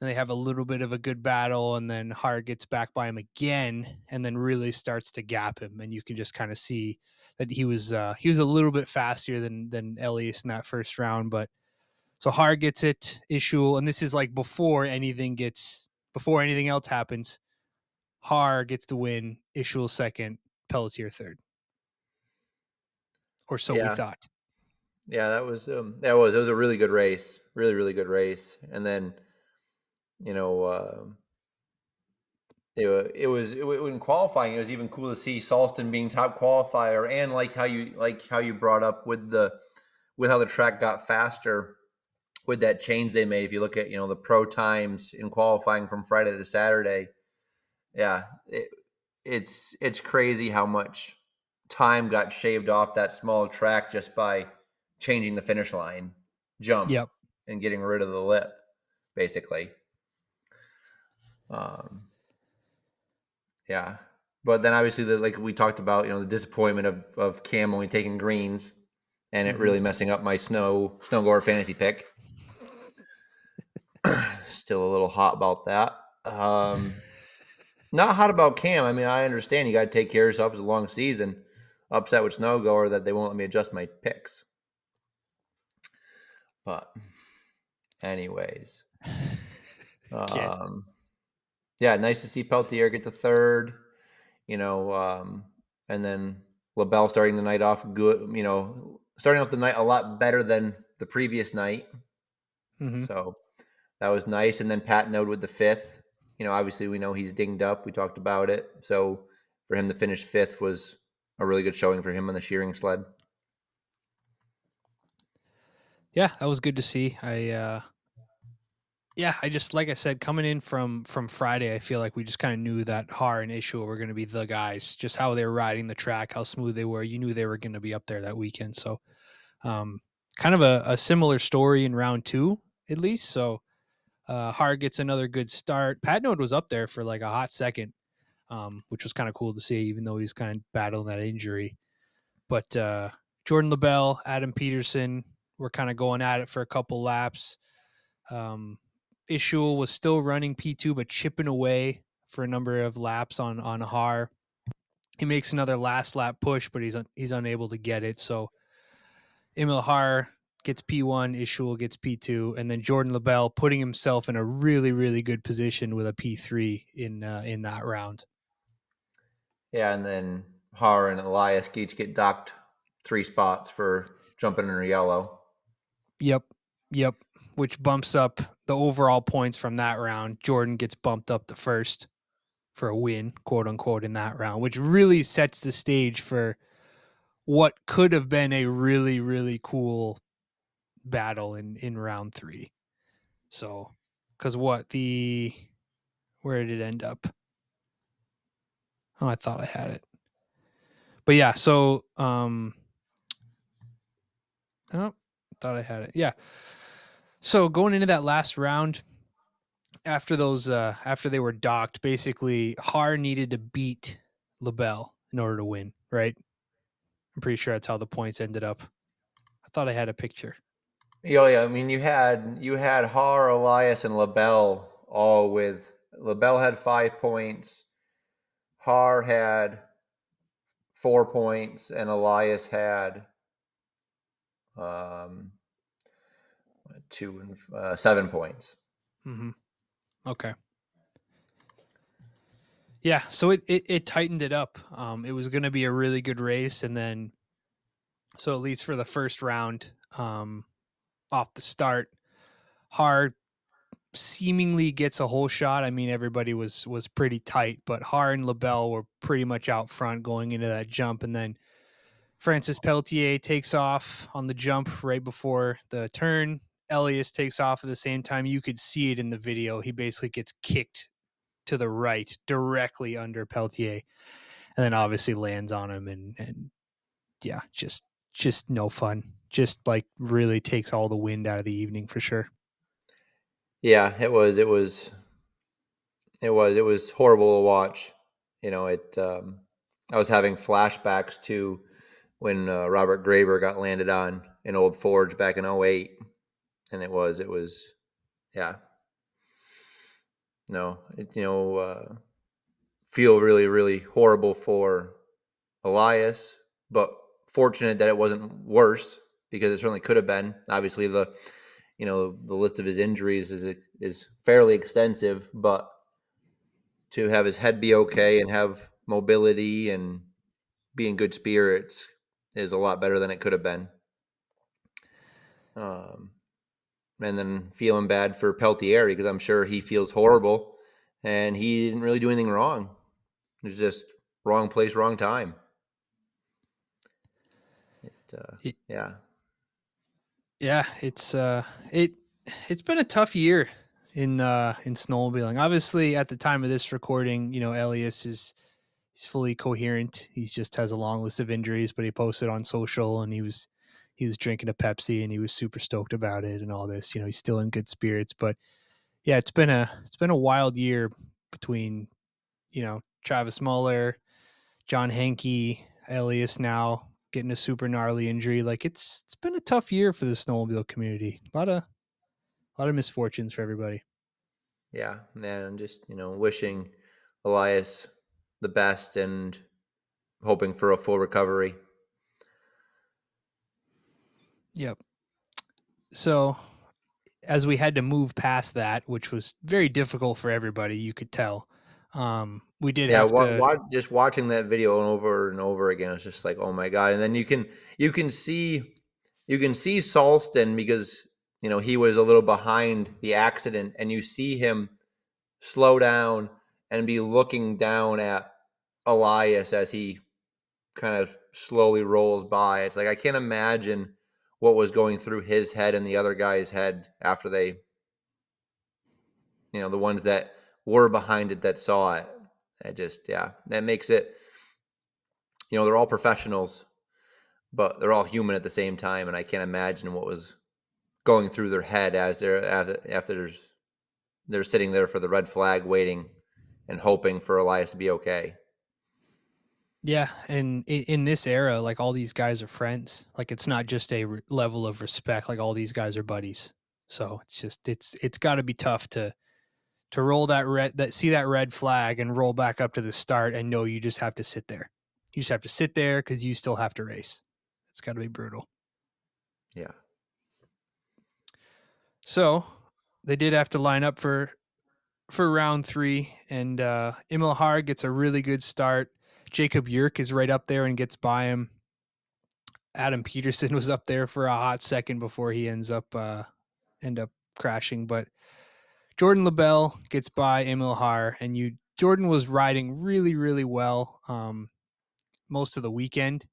And they have a little bit of a good battle, and then Har gets back by him again, and then really starts to gap him, and you can just kind of see that he was uh, he was a little bit faster than than Elias in that first round, but so Har gets it, Ishoel, and this is like before anything gets before anything else happens. Har gets the win, Ishoel second, Pelletier third. Or so Yeah. we thought. Yeah, that was um, that was it was a really good race, really really good race. And then, you know, uh, it it was it, in qualifying. It was even cool to see Salston being top qualifier, and like how you like how you brought up with the with how the track got faster with that change they made. If you look at you know the pro times in qualifying from Friday to Saturday, yeah, it, it's it's crazy how much time got shaved off that small track just by changing the finish line jump Yep. and getting rid of the lip, basically. Um, yeah, but then obviously the like we talked about, you know, the disappointment of of Cam only taking greens and it Mhm. really messing up my snow snow snowboard fantasy pick. [clears throat] Still a little hot about that. Um, [laughs] not hot about Cam. I mean, I understand you got to take care of yourself. It's a long season. Upset with snow goer that they won't let me adjust my picks. But, anyways, [laughs] um, yeah, nice to see Pelletier get to third. You know, um, and then LaBelle starting the night off good. You know, starting off the night a lot better than the previous night. Mhm. So that was nice. And then Patenaude with the fifth. You know, obviously we know he's dinged up. We talked about it. So for him to finish fifth was a really good showing for him on the shearing sled. Yeah, that was good to see. I uh yeah, I just like I said, coming in from from Friday, I feel like we just kind of knew that Har and Ishoel were going to be the guys. Just how they were riding the track, how smooth they were. You knew they were going to be up there that weekend. So, um, kind of a, a similar story in round two, at least. So, uh, Har gets another good start. Patenaude was up there for like a hot second, um, which was kind of cool to see, even though he's kind of battling that injury. But uh, Jordan LaBelle, Adam Peterson were kind of going at it for a couple laps. Um, Ishoel was still running P2, but chipping away for a number of laps on on Har. He makes another last lap push, but he's un, he's unable to get it. So Emil Har gets P1, Ishoel gets P2, and then Jordan LaBelle putting himself in a really really good position with a P3 in uh, in that round. Yeah, and then Har and Elias each get docked three spots for jumping in a yellow. Yep, yep. Which bumps up the overall points from that round. Jordan gets bumped up to first for a win, quote unquote, in that round, which really sets the stage for what could have been a really, really cool battle in in round three. So, because what the where did it end up? Oh, I thought I had it, but yeah. So, um, oh, thought I had it. Yeah. So going into that last round, after those uh after they were docked, basically Har needed to beat LaBelle in order to win, right? I'm pretty sure that's how the points ended up. I thought I had a picture. Yeah, yeah. I mean, you had you had Har, Elias, and LaBelle all with LaBelle had five points, Har had four points, and Elias had um two and uh, seven points. Mm-hmm. Okay. Yeah, so it, it, it tightened it up. Um, it was going to be a really good race, and then, so at least for the first round, um, off the start, Har seemingly gets a whole shot. I mean, everybody was was pretty tight, but Har and LaBelle were pretty much out front going into that jump, and then Francis Pelletier takes off on the jump right before the turn. Elias takes off at the same time. You could see it in the video. He basically gets kicked to the right directly under Pelletier, and then obviously lands on him, and and yeah, just just no fun. Just like really takes all the wind out of the evening for sure. Yeah, it was. It was. It was. It was horrible to watch. You know, it. Um, I was having flashbacks to when uh, Robert Graber got landed on in Old Forge back in 08. and it was. It was. Yeah. No, it, you know, uh, feel really, really horrible for Elias, but fortunate that it wasn't worse because it certainly could have been. Obviously, the you know the list of his injuries is is fairly extensive, but to have his head be okay and have mobility and be in good spirits is a lot better than it could have been. Um, and then feeling bad for Pelletier because I'm sure he feels horrible, and he didn't really do anything wrong. It was just wrong place, wrong time. It, uh, yeah. Yeah, it's uh it it's been a tough year in uh in snowmobiling. Obviously at the time of this recording, you know, Elias is he's fully coherent. He just has a long list of injuries, but he posted on social and he was he was drinking a Pepsi and he was super stoked about it and all this. You know, he's still in good spirits, but yeah, it's been a it's been a wild year between, you know, Travis Muller, John Henke, Elias now getting a super gnarly injury. Like it's it's been a tough year for the snowmobile community. A lot of a lot of misfortunes for everybody. Yeah, man, I'm just you know wishing Elias the best and hoping for a full recovery. Yep. So as we had to move past that, which was very difficult for everybody, you could tell. Um, we did yeah, have wa- to. wa- just watching that video over and over again, it's just like, oh my god! And then you can you can see you can see Salsten because you know he was a little behind the accident, and you see him slow down and be looking down at Elias as he kind of slowly rolls by. It's like I can't imagine what was going through his head and the other guy's head after they, you know, the ones that were behind it that saw it. It just, yeah, that makes it, you know, they're all professionals, but they're all human at the same time. And I can't imagine what was going through their head as they're, after, after they're sitting there for the red flag waiting and hoping for Elias to be okay. Yeah, and in, this era, like all these guys are friends. Like it's not just a level of respect. Like all these guys are buddies. So it's just it's it's got to be tough to to roll that red that see that red flag and roll back up to the start and know you just have to sit there. You just have to sit there because you still have to race. It's got to be brutal. Yeah. So they did have to line up for for round three, and uh, Emil Har gets a really good start. Jacob Yerk is right up there and gets by him. Adam Peterson [laughs] was up there for a hot second before he ends up uh, end up crashing, but Jordan LaBelle gets by Emil Har, and you Jordan was riding really really well um, most of the weekend,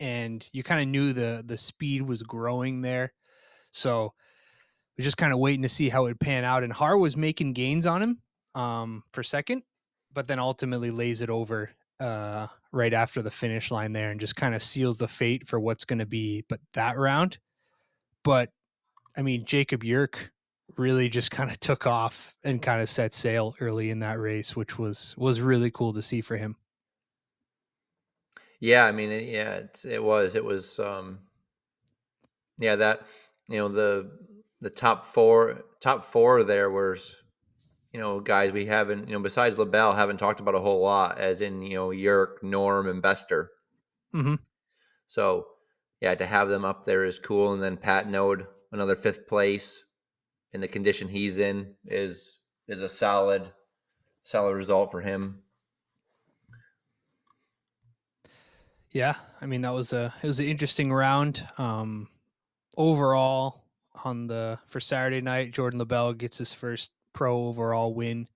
and you kind of knew the the speed was growing there, so we're just kind of waiting to see how it pan out. And Har was making gains on him um, for second, but then ultimately lays it over uh, right after the finish line there and just kind of seals the fate for what's going to be but that round. But I mean, Jacob Yerk really just kind of took off and kind of set sail early in that race, which was was really cool to see for him. Yeah, I mean, it, yeah, it, it was. It was. um Yeah, that you know the the top four top four there was you know guys we haven't you know besides LaBelle haven't talked about a whole lot as in you know Yerk, Norm, and Bester. Mm-hmm. So yeah, to have them up there is cool. And then Patenaude another fifth place in the condition he's in is is a solid solid result for him. Yeah, I mean that was a it was an interesting round. Um, overall, on the for Saturday night, Jordan LaBelle gets his first pro overall win.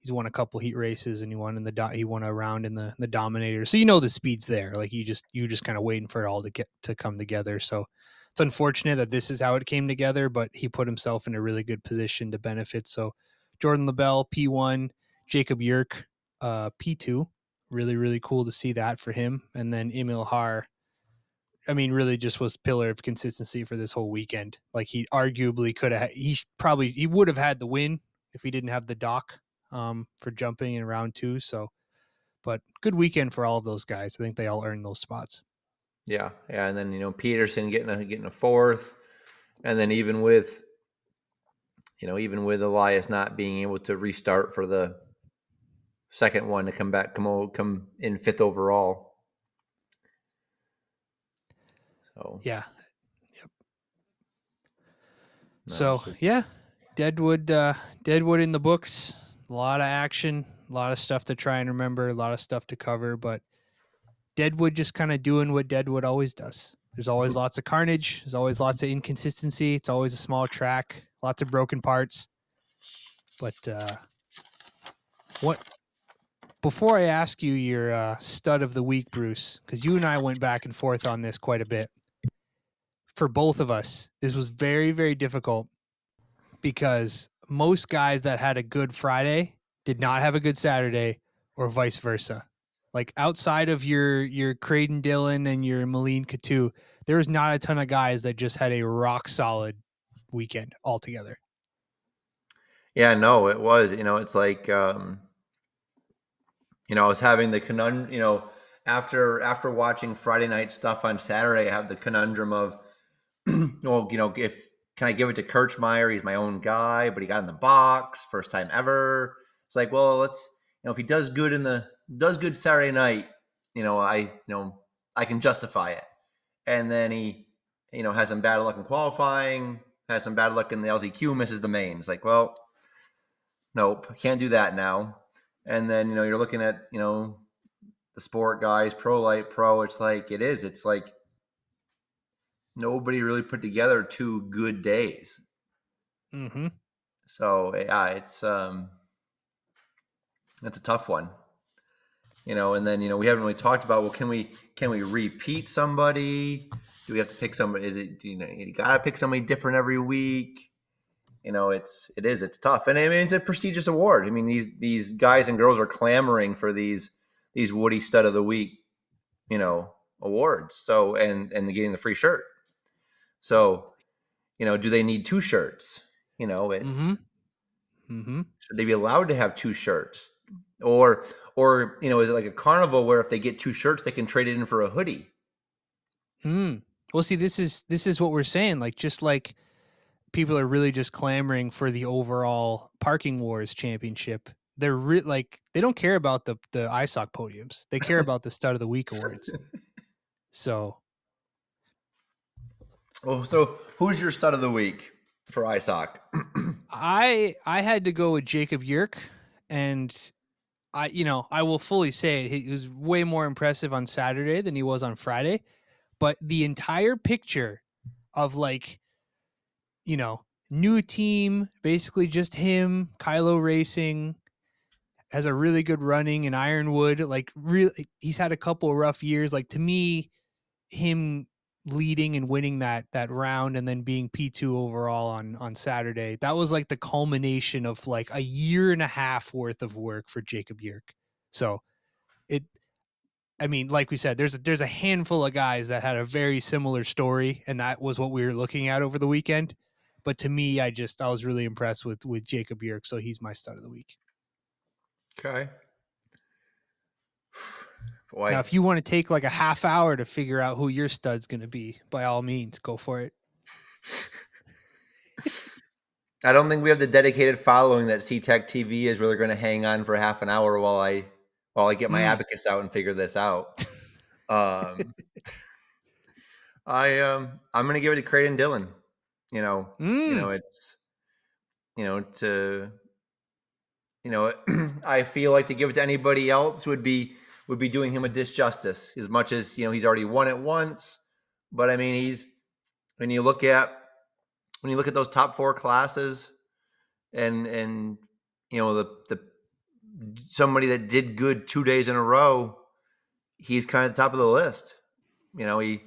He's won a couple heat races and he won in the he won a round in the the Dominator. So you know the speed's there. Like you just you just kind of waiting for it all to get to come together. So it's unfortunate that this is how it came together, but he put himself in a really good position to benefit. So Jordan LaBelle P1, Jacob Yerk uh, P2. Really really cool to see that for him. And then Emil Har I mean, really just was pillar of consistency for this whole weekend. Like he arguably could have, he probably he would have had the win if he didn't have the dock um, for jumping in round two. So, but good weekend for all of those guys. I think they all earned those spots. Yeah, yeah, and then you know Peterson getting a getting a fourth, and then even with, you know, even with Elias not being able to restart for the second one to come back, come come in fifth overall. So yeah, yep. No, so so- yeah, Deadwood, uh, Deadwood in the books. A lot of action, a lot of stuff to try and remember, a lot of stuff to cover, but Deadwood just kind of doing what Deadwood always does. There's always lots of carnage. There's always lots of inconsistency. It's always a small track, lots of broken parts. But uh, what? Before I ask you your uh, stud of the week, Bruce, because you and I went back and forth on this quite a bit. For both of us, this was very, very difficult because most guys that had a good Friday did not have a good Saturday, or vice versa. Like outside of your your Creighton Dillon and your Moline Katu, there was not a ton of guys that just had a rock solid weekend altogether. Yeah, no, it was. You know, it's like um you know, I was having the conundrum, you know, after after watching Friday night stuff on Saturday, I have the conundrum of [clears throat] well, you know, if can I give it to Kirchmeyer? He's my own guy, but he got in the box, first time ever. It's like, well, let's you know, if he does good in the does good Saturday night, you know, I you know, I can justify it. And then he, you know, has some bad luck in qualifying, has some bad luck in the LCQ, misses the main. It's like, well, nope, can't do that now. and then you know you're looking at you know the sport guys, pro light, pro. It's like it is. It's like nobody really put together two good days. Mm-hmm. So yeah, it's um, it's a tough one, you know. And then you know we haven't really talked about well, can we can we repeat somebody? Do we have to pick somebody? Is it you know you gotta pick somebody different every week? You know, it's it is it's tough, and I mean it's a prestigious award. I mean these these guys and girls are clamoring for these these Woody Stud of the Week, you know, awards. So and and getting the free shirt. So, you know, do they need two shirts? You know, it's Mm-hmm. Mm-hmm. should they be allowed to have two shirts? Or or you know, is it like a carnival where if they get two shirts they can trade it in for a hoodie? Mm. Well, see, this is this is what we're saying. Like, just like people are really just clamoring for the overall parking wars championship. They're re- like they don't care about the the ISOC podiums. They care about the stud of the week awards. So Oh, so who's your stud of the week for ISOC? I I had to go with Jacob Yerk, and I you know I will fully say it. He was way more impressive on Saturday than he was on Friday, but the entire picture of like, you know, new team, basically just him, Kylo Racing, has a really good running in Ironwood. Like, really, he's had a couple of rough years. Like to me, him leading and winning that that round and then being P2 overall on on Saturday. That was like the culmination of like a year and a half worth of work for Jacob Yerk. So it I mean, like we said, there's a, there's a handful of guys that had a very similar story and that was what we were looking at over the weekend. But to me, I just I was really impressed with with Jacob Yerk, so he's my stud of the week. Okay. Boy, Now, if you want to take like a half hour to figure out who your stud's going to be, by all means, go for it. I don't think we have the dedicated following that CTech TV is really going to hang on for half an hour while I while I get my Mm. abacus out and figure this out. um, I um I'm going to give it to Creighton Dillon. You know, you Mm. know it's you know to you know [clears throat] I feel like to give it to anybody else would be would be doing him a disjustice as much as you know he's already won it once, but I mean he's when you look at when you look at those top four classes and and you know the the somebody that did good two days in a row he's kind of top of the list. You know he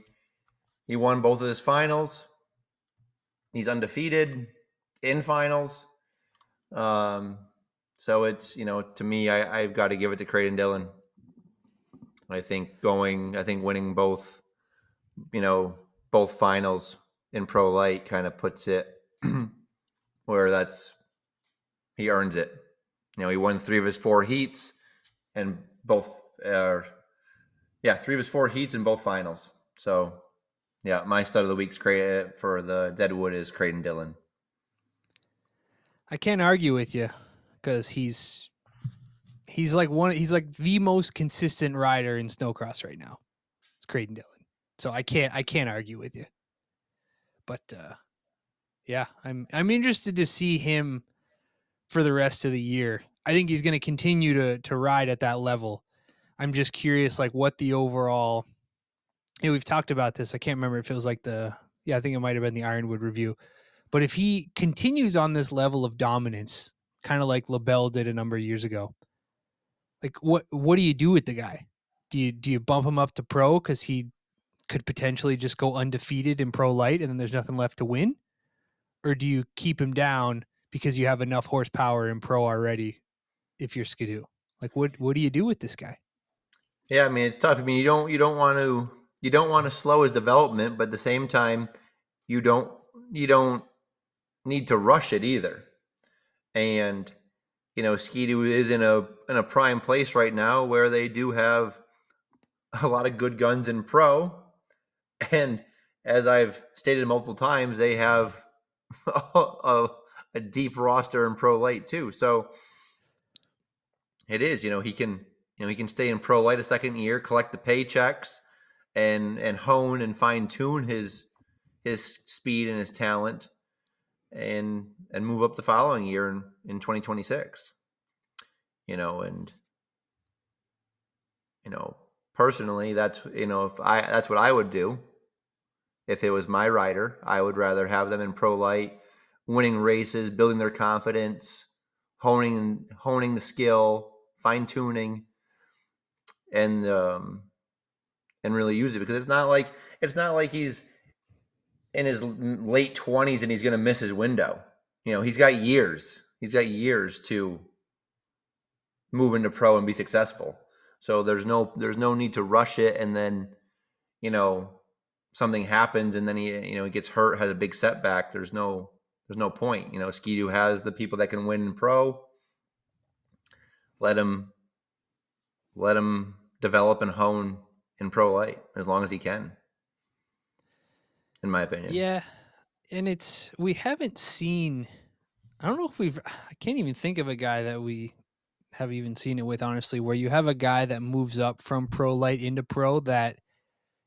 he won both of his finals. He's undefeated in finals. Um so it's you know to me i i've got to give it to creighton dillon i think going i think winning both you know both finals in pro light kind of puts it [clears throat] where that's he earns it. You know, he won three of his four heats and both uh, yeah, three of his four heats in both finals. So yeah, my stud of the week's credit for the Deadwood is Creighton Dillon. I can't argue with you because he's he's like one he's like the most consistent rider in snocross right now. It's Creighton Dillon. So I can't I can't argue with you. But uh yeah, I'm I'm interested to see him for the rest of the year. I think he's going to continue to to ride at that level. I'm just curious like what the overall you know, we've talked about this. I can't remember if it was like the yeah, I think it might have been the Ironwood review. But if he continues on this level of dominance, kind of like LaBelle did a number of years ago, like what what do you do with the guy? Do you do you bump him up to pro because he could potentially just go undefeated in pro light and then there's nothing left to win? Or do you keep him down because you have enough horsepower in pro already if you're Ski-Doo? Like what what do you do with this guy? Yeah, I mean it's tough. I mean you don't you don't want to you don't want to slow his development, but at the same time you don't you don't need to rush it either. And you know, Ski-Doo is in a in a prime place right now where they do have a lot of good guns in pro. And as I've stated multiple times, they have [laughs] a, a deep roster in pro light too. So it is, you know, he can you know, he can stay in pro light a second year, collect the paychecks and and hone and fine tune his his speed and his talent and and move up the following year in, in 2026 you know, and you know, personally, that's you know, if I that's what I would do. If it was my rider, I would rather have them in pro light, winning races, building their confidence, honing honing the skill, fine tuning, and um, and really use it because it's not like it's not like he's in his late twenties and he's going to miss his window. You know, he's got years. He's got years to move into pro and be successful. So there's no there's no need to rush it and then, you know, something happens and then he you know he gets hurt, has a big setback. There's no there's no point. You know, Ski-Doo has the people that can win in pro. Let him let him develop and hone in pro light as long as he can. In my opinion. Yeah. And it's we haven't seen I don't know if we've I can't even think of a guy that we have even seen it with honestly where you have a guy that moves up from pro light into pro that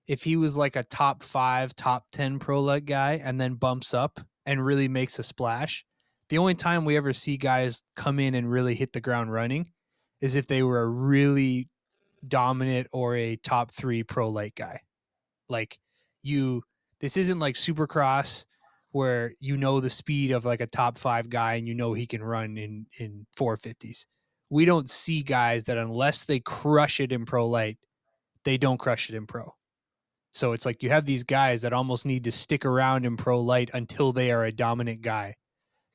if he was like a top 5 top 10 pro light guy and then bumps up and really makes a splash the only time we ever see guys come in and really hit the ground running is if they were a really dominant or a top 3 pro light guy like you this isn't like supercross where you know the speed of like a top 5 guy and you know he can run in in 450s we don't see guys that unless they crush it in pro light, they don't crush it in pro. So it's like you have these guys that almost need to stick around in pro light until they are a dominant guy.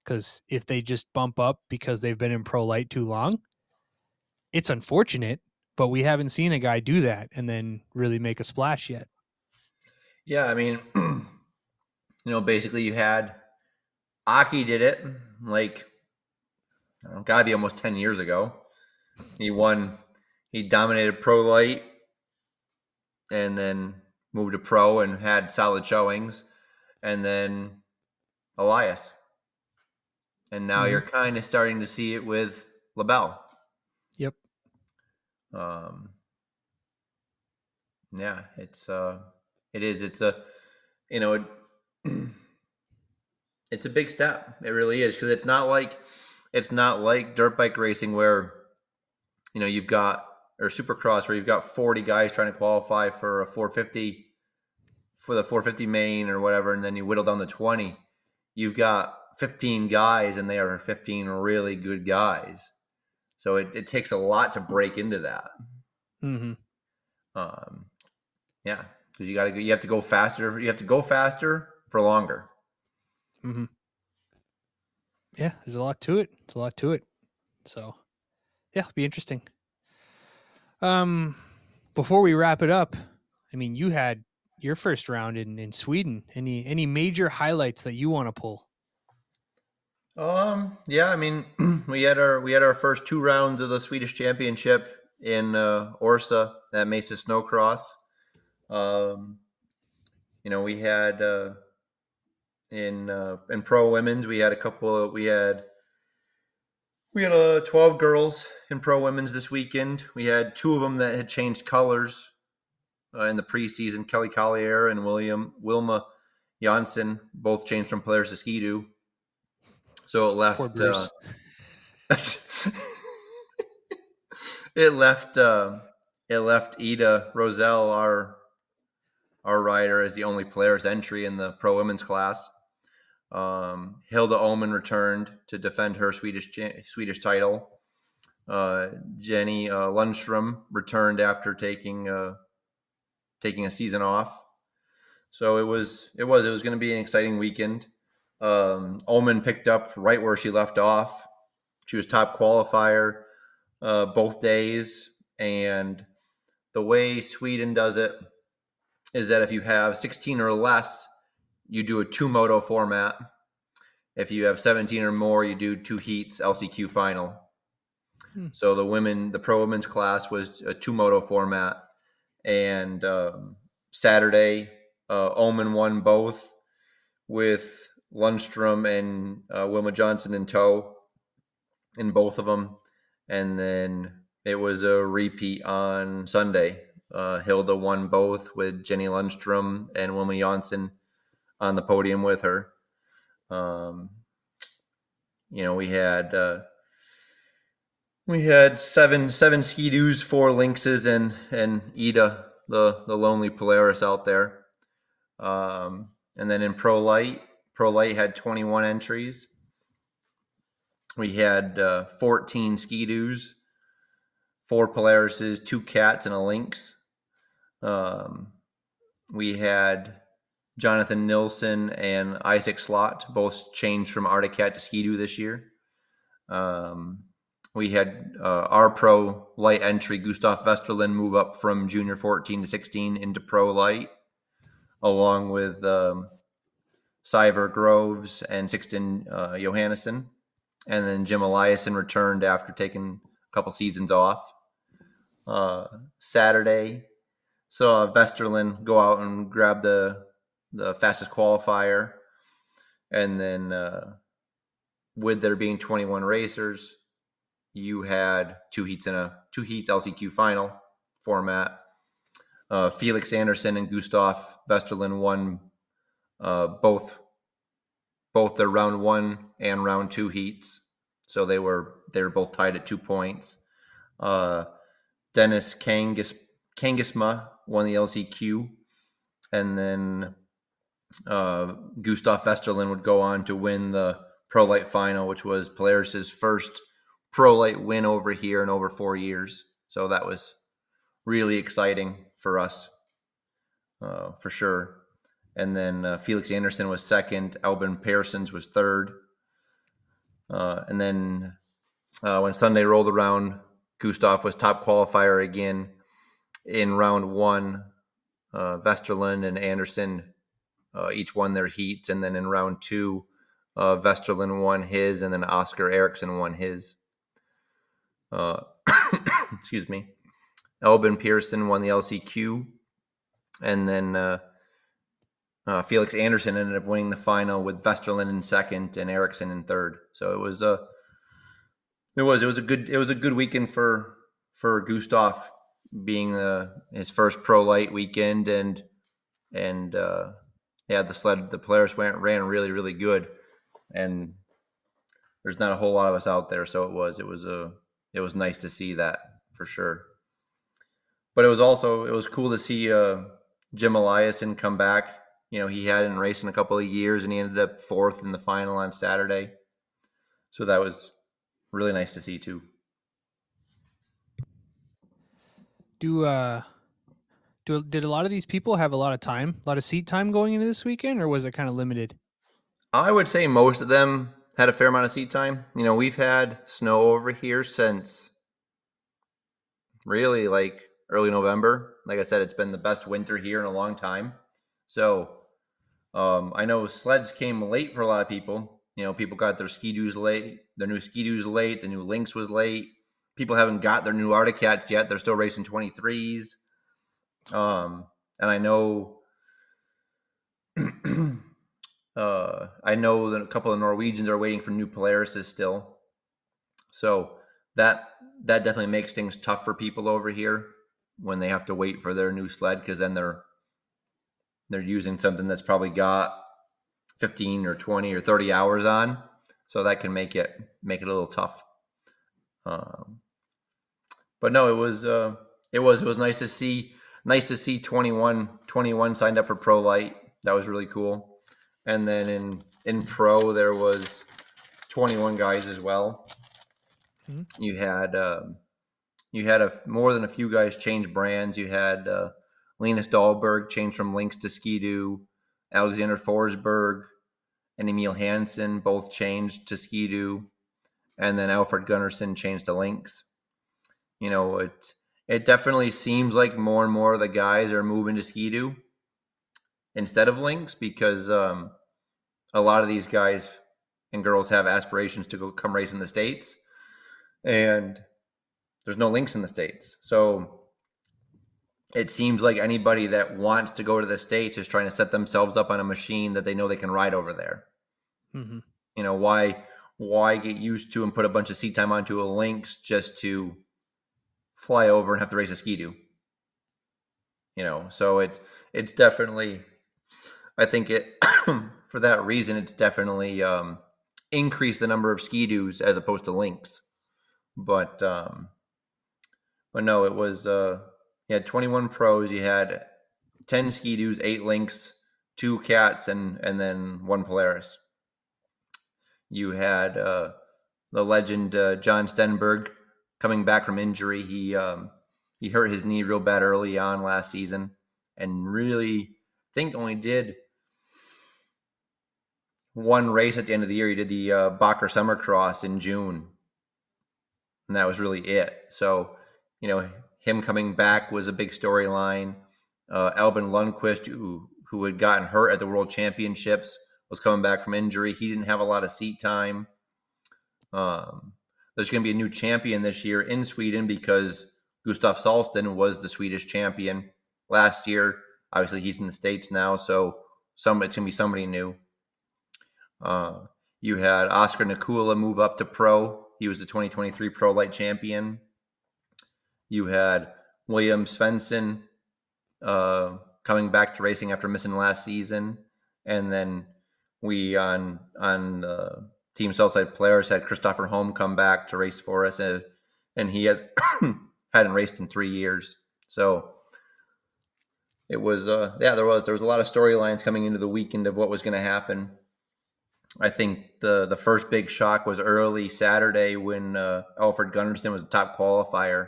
Because if they just bump up because they've been in pro light too long, it's unfortunate, but we haven't seen a guy do that and then really make a splash yet. Yeah, I mean, [clears throat] you know, basically you had Aki did it like know, gotta be almost 10 years ago. He won, he dominated pro light and then moved to pro and had solid showings. And then Elias. And now mm-hmm. you're kind of starting to see it with LaBelle. Yep. Um, yeah, it's, uh, it is, it's a, you know, it, [clears throat] it's a big step. It really is. Cause it's not like, it's not like dirt bike racing where you know you've got or supercross where you've got 40 guys trying to qualify for a 450 for the 450 main or whatever and then you whittle down to 20 you've got 15 guys and they are 15 really good guys so it, it takes a lot to break into that mm-hmm. um, yeah because you got to you have to go faster you have to go faster for longer mm-hmm yeah, there's a lot to it. It's a lot to it. So, yeah, it'll be interesting. Um, before we wrap it up, I mean, you had your first round in in Sweden. Any any major highlights that you want to pull? Um, yeah, I mean, [clears throat] we had our we had our first two rounds of the Swedish Championship in uh, Orsa at Mesa Snowcross. Um, you know, we had uh, in uh, in pro women's. We had a couple. Of, we had we had uh, twelve girls in pro women's this weekend. We had two of them that had changed colors uh, in the preseason. Kelly Collier and William Wilma Janssen both changed from Polaris to Ski-Doo. So it left. Uh, [laughs] [laughs] it left. Uh, it left Ida Roselle, our our rider, as the only Polaris entry in the pro women's class. Um, Hilda Oman returned to defend her Swedish Swedish title. Uh, Jenny uh, Lundstrom returned after taking uh, taking a season off. So it was it was it was going to be an exciting weekend. Um, Oman picked up right where she left off. She was top qualifier uh, both days, and the way Sweden does it is that if you have 16 or less you do a two moto format. If you have 17 or more, you do two heats, LCQ final. Hmm. So the women, the pro women's class was a two moto format. And um, Saturday, uh, Oman won both with Lundstrom and uh, Wilma Johnson in tow in both of them. And then it was a repeat on Sunday. Uh, Hilda won both with Jenny Lundstrom and Wilma Johnson on the podium with her. Um, you know, we had uh, We had seven seven ski-doos, four lynxes, and and Ida, the the lonely Polaris out there. Um, and then in Pro Light, Pro Light had 21 entries. We had uh, 14 ski-doos, four Polarises, two cats, and a lynx. Um, we had Jonathan Nilsson and Isaac Slot both changed from Arctic Cat to Ski-Doo this year. Um, we had uh, our pro light entry, Gustav Westerlin, move up from junior 14 to 16 into pro light, along with um, Cyver Groves and Sixten uh, Johannesson. And then Jim Eliason returned after taking a couple seasons off. Uh, Saturday, saw Westerlin go out and grab the the fastest qualifier, and then uh, with there being 21 racers, you had two heats in a two heats LCQ final format. Uh, Felix Anderson and Gustav Westerlin won uh, both both the round one and round two heats, so they were they were both tied at two points. Uh, Dennis Kangas Kangasma won the LCQ, and then uh, Gustav Westerlin would go on to win the Pro Light final, which was Polaris's first Pro Light win over here in over four years. So that was really exciting for us, uh, for sure. And then uh, Felix Anderson was second. Albin Pearsons was third. Uh, and then uh, when Sunday rolled around, Gustav was top qualifier again in round one. Uh, Westerlin and Anderson uh, each won their heats, and then in round two, uh, Westerlin won his, and then Oscar Eriksson won his. Uh, [coughs] excuse me. Albin Pearson won the LCQ, and then uh, uh, Felix Anderson ended up winning the final with Westerlin in second and Eriksson in third. So it was a it was it was a good it was a good weekend for for Gustav being the his first pro light weekend and and uh, yeah, the sled, the Polaris went ran really, really good, and there's not a whole lot of us out there, so it was it was a it was nice to see that for sure. But it was also it was cool to see uh, Jim Eliason come back. You know, he hadn't raced in a couple of years, and he ended up fourth in the final on Saturday. So that was really nice to see too. Do uh do, did a lot of these people have a lot of time, a lot of seat time going into this weekend, or was it kind of limited? I would say most of them had a fair amount of seat time. You know, we've had snow over here since really like early November. Like I said, it's been the best winter here in a long time. So um, I know sleds came late for a lot of people. You know, people got their ski-doos late, their new ski-doos late, the new Lynx was late. People haven't got their new Arctic Cats yet. They're still racing 23s. Um, and I know, [clears throat] uh, I know that a couple of Norwegians are waiting for new Polarises still. So that that definitely makes things tough for people over here when they have to wait for their new sled because then they're they're using something that's probably got 15 or 20 or 30 hours on so that can make it make it a little tough um, but no it was uh, it was it was nice to see nice to see 21, 21 signed up for Pro Light. That was really cool. And then in in Pro there was 21 guys as well. Mm-hmm. You had um, you had a more than a few guys change brands. You had uh, Linus Dahlberg change from Lynx to Ski-Doo. Alexander Forsberg and Emil Hansen both changed to Ski-Doo. And then Alfred Gunnarsson changed to Lynx. You know, it's it definitely seems like more and more of the guys are moving to Ski-Doo instead of Lynx because um, a lot of these guys and girls have aspirations to go come race in the states, and there's no Lynx in the states. So it seems like anybody that wants to go to the states is trying to set themselves up on a machine that they know they can ride over there. Mm-hmm. You know why? Why get used to and put a bunch of seat time onto a Lynx just to fly over and have to race a ski-doo. You know, so it's it's definitely I think it [coughs] for that reason it's definitely um increased the number of ski-doos as opposed to Lynx. but um, but no, it was uh, you had 21 pros. You had 10 ski-doos, eight Lynx, two cats, and and then one Polaris. You had uh, the legend uh, John Stenberg coming back from injury. He um, he hurt his knee real bad early on last season, and really I think only did one race at the end of the year. He did the uh, Bakker Summer Cross in June, and that was really it. So, you know, him coming back was a big storyline. Uh, Albin Lundqvist, who who had gotten hurt at the World Championships, was coming back from injury. He didn't have a lot of seat time. Um, there's going to be a new champion this year in Sweden because Gustav Salsten was the Swedish champion last year. Obviously, he's in the states now, so some it's going to be somebody new. Uh, you had Oscar Nikula move up to pro. He was the 2023 Pro Light champion. You had William Svensson uh, coming back to racing after missing last season, and then we on on the Team Southside Polaris had Christopher Holm come back to race for us, and, and he has [coughs] hadn't raced in three years. So it was, uh, yeah, there was there was a lot of storylines coming into the weekend of what was going to happen. I think the the first big shock was early Saturday when uh, Alfred Gunnarsson was a top qualifier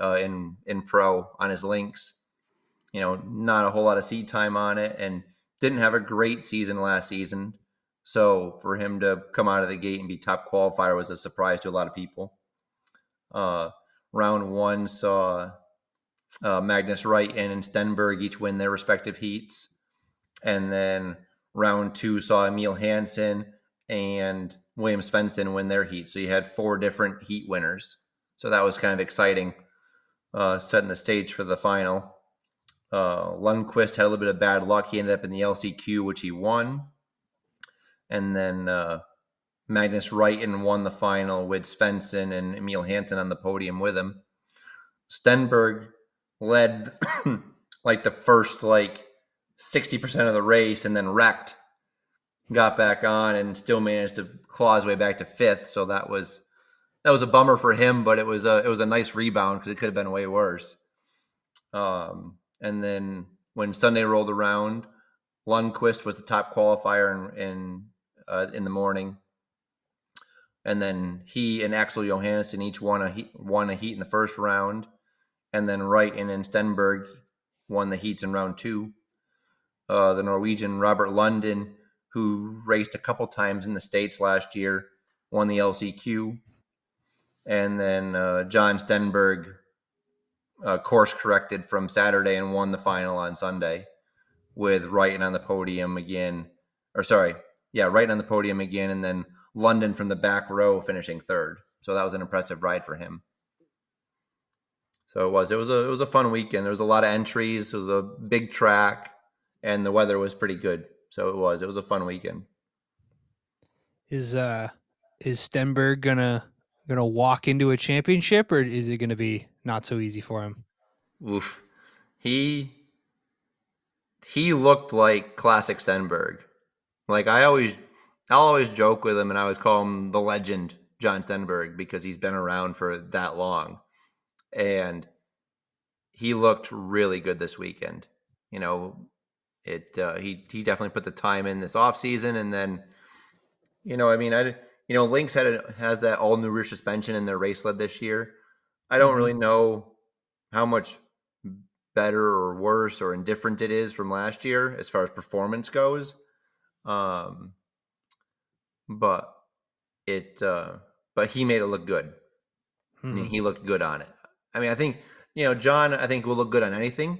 uh, in in pro on his Lynx. You know, not a whole lot of seat time on it, and didn't have a great season last season. So for him to come out of the gate and be top qualifier was a surprise to a lot of people. Uh, round one saw uh, Magnus Wright and Stenberg each win their respective heats, and then round two saw Emil Hansen and William Svensson win their heat. So you had four different heat winners. So that was kind of exciting, uh, setting the stage for the final. Uh, Lundqvist had a little bit of bad luck. He ended up in the LCQ, which he won. And then uh, Magnus Wrighton won the final with Svensson and Emil Hansen on the podium with him. Stenberg led [clears throat] like the first like 60% of the race and then wrecked, got back on and still managed to claw his way back to fifth. So that was that was a bummer for him, but it was a it was a nice rebound because it could have been way worse. Um, and then when Sunday rolled around, Lundqvist was the top qualifier in in, uh, in the morning, and then he and Axel Johannesson each won a heat, won a heat in the first round, and then Wright and Stenberg won the heats in round two uh, the Norwegian Robert Lundin, who raced a couple times in the States last year, won the LCQ. And then uh, John Stenberg uh, course corrected from Saturday and won the final on Sunday with Wrighton on the podium again. Or sorry, yeah, right on the podium again. And then Lundin from the back row finishing third. So that was an impressive ride for him. So it was. It was a it was a fun weekend. There was a lot of entries. It was a big track and the weather was pretty good. So it was. It was a fun weekend. Is uh is Stenberg gonna gonna walk into a championship, or is it gonna be not so easy for him? Oof. He he looked like classic Stenberg. Like I always I'll always joke with him and I always call him the legend John Stenberg because he's been around for that long. And he looked really good this weekend. You know, it uh, he he definitely put the time in this off season, and then you know, I mean, I you know, Lynx had a, has that all new rear suspension in their race led this year. I don't really mm-hmm. know how much better or worse or indifferent it is from last year as far as performance goes. Um, but it, uh, but he made it look good. Hmm. I mean, he looked good on it. I mean, I think you know, John. I think will look good on anything.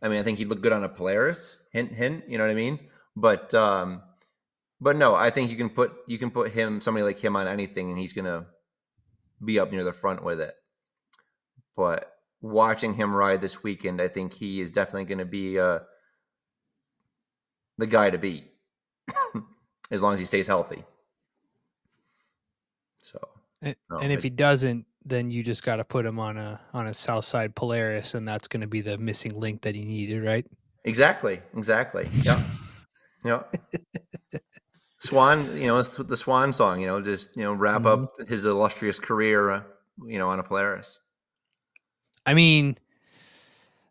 I mean, I think he'd look good on a Polaris. Hint, hint. You know what I mean? But, um, but no, I think you can put you can put him somebody like him on anything, and he's gonna be up near the front with it. But watching him ride this weekend, I think he is definitely going to be uh, the guy to beat [laughs] as long as he stays healthy. So, and, no, and if it, he doesn't, then you just got to put him on a on a Southside Polaris, and that's going to be the missing link that he needed, right? Exactly. Exactly. Yeah. [laughs] yeah. Swan, you know, the Swan song, you know, just you know, wrap mm-hmm. up his illustrious career, uh, you know, on a Polaris. I mean,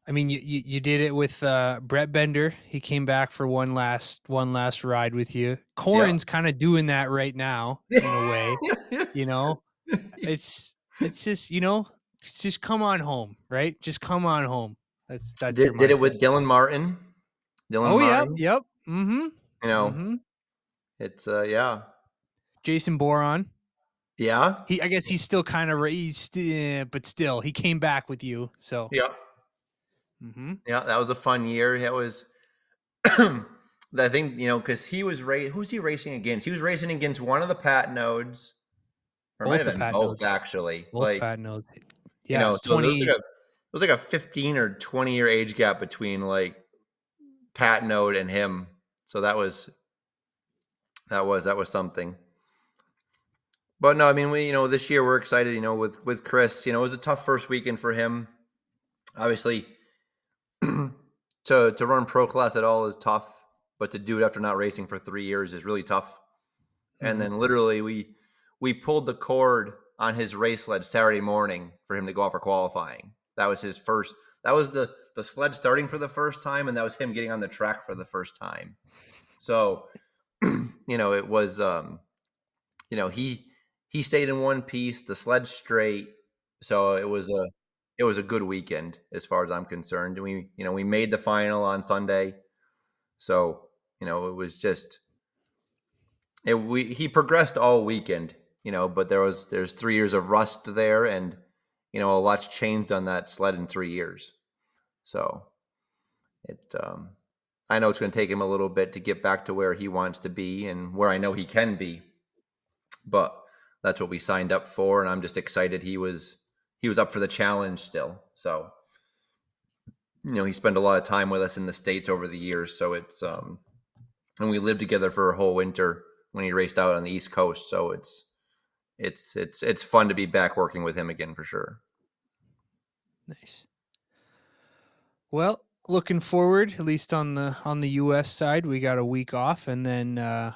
I mean, you, you, you did it with uh, Brett Bender. He came back for one last one last ride with you. Corin's yeah. kind of doing that right now [laughs] in a way. you know, [laughs] it's it's just you know, just come on home, right? Just come on home. That's that's. Did, did it with Dylan Martin. Dylan. Oh Martin. yep, yep. Mm-hmm. You know, mm-hmm. it's uh yeah. Jason Boron. Yeah. He, I guess he's still kind of he's, uh, but still, he came back with you. So. Yep. Mm-hmm. Yeah, that was a fun year. It was. [clears throat] I think you know because he was ra- who's he racing against? He was racing against one of the Patenaudes, or both might have been both nodes. actually. Both like Patenaudes. Yeah, you know, so 20... it, was like a, it was like a fifteen or twenty year age gap between like Patenaude and him. So that was that was that was something. But no, I mean we you know this year we're excited. You know with with Chris, you know it was a tough first weekend for him. Obviously [clears throat] to to run pro class at all is tough, but to do it after not racing for three years is really tough. Mm-hmm. And then literally we we pulled the cord on his race sled Saturday morning for him to go out for qualifying. That was his first. That was the the sled starting for the first time, and that was him getting on the track for the first time. So, [clears throat] you know, it was, um, you know, he he stayed in one piece, the sled straight. So it was a it was a good weekend as far as I'm concerned. We, you know, we made the final on Sunday. So, you know, it was just it we he progressed all weekend, you know, but there was there's 3 years of rust there and you know, a lot's changed on that sled in 3 years. So, it um I know it's going to take him a little bit to get back to where he wants to be and where I know he can be. But that's what we signed up for and I'm just excited he was he was up for the challenge still. So, you know, he spent a lot of time with us in the states over the years. So it's um, and we lived together for a whole winter when he raced out on the East Coast. So it's it's it's it's fun to be back working with him again for sure. Nice. Well, looking forward, at least on the on the U.S. side, we got a week off, and then uh,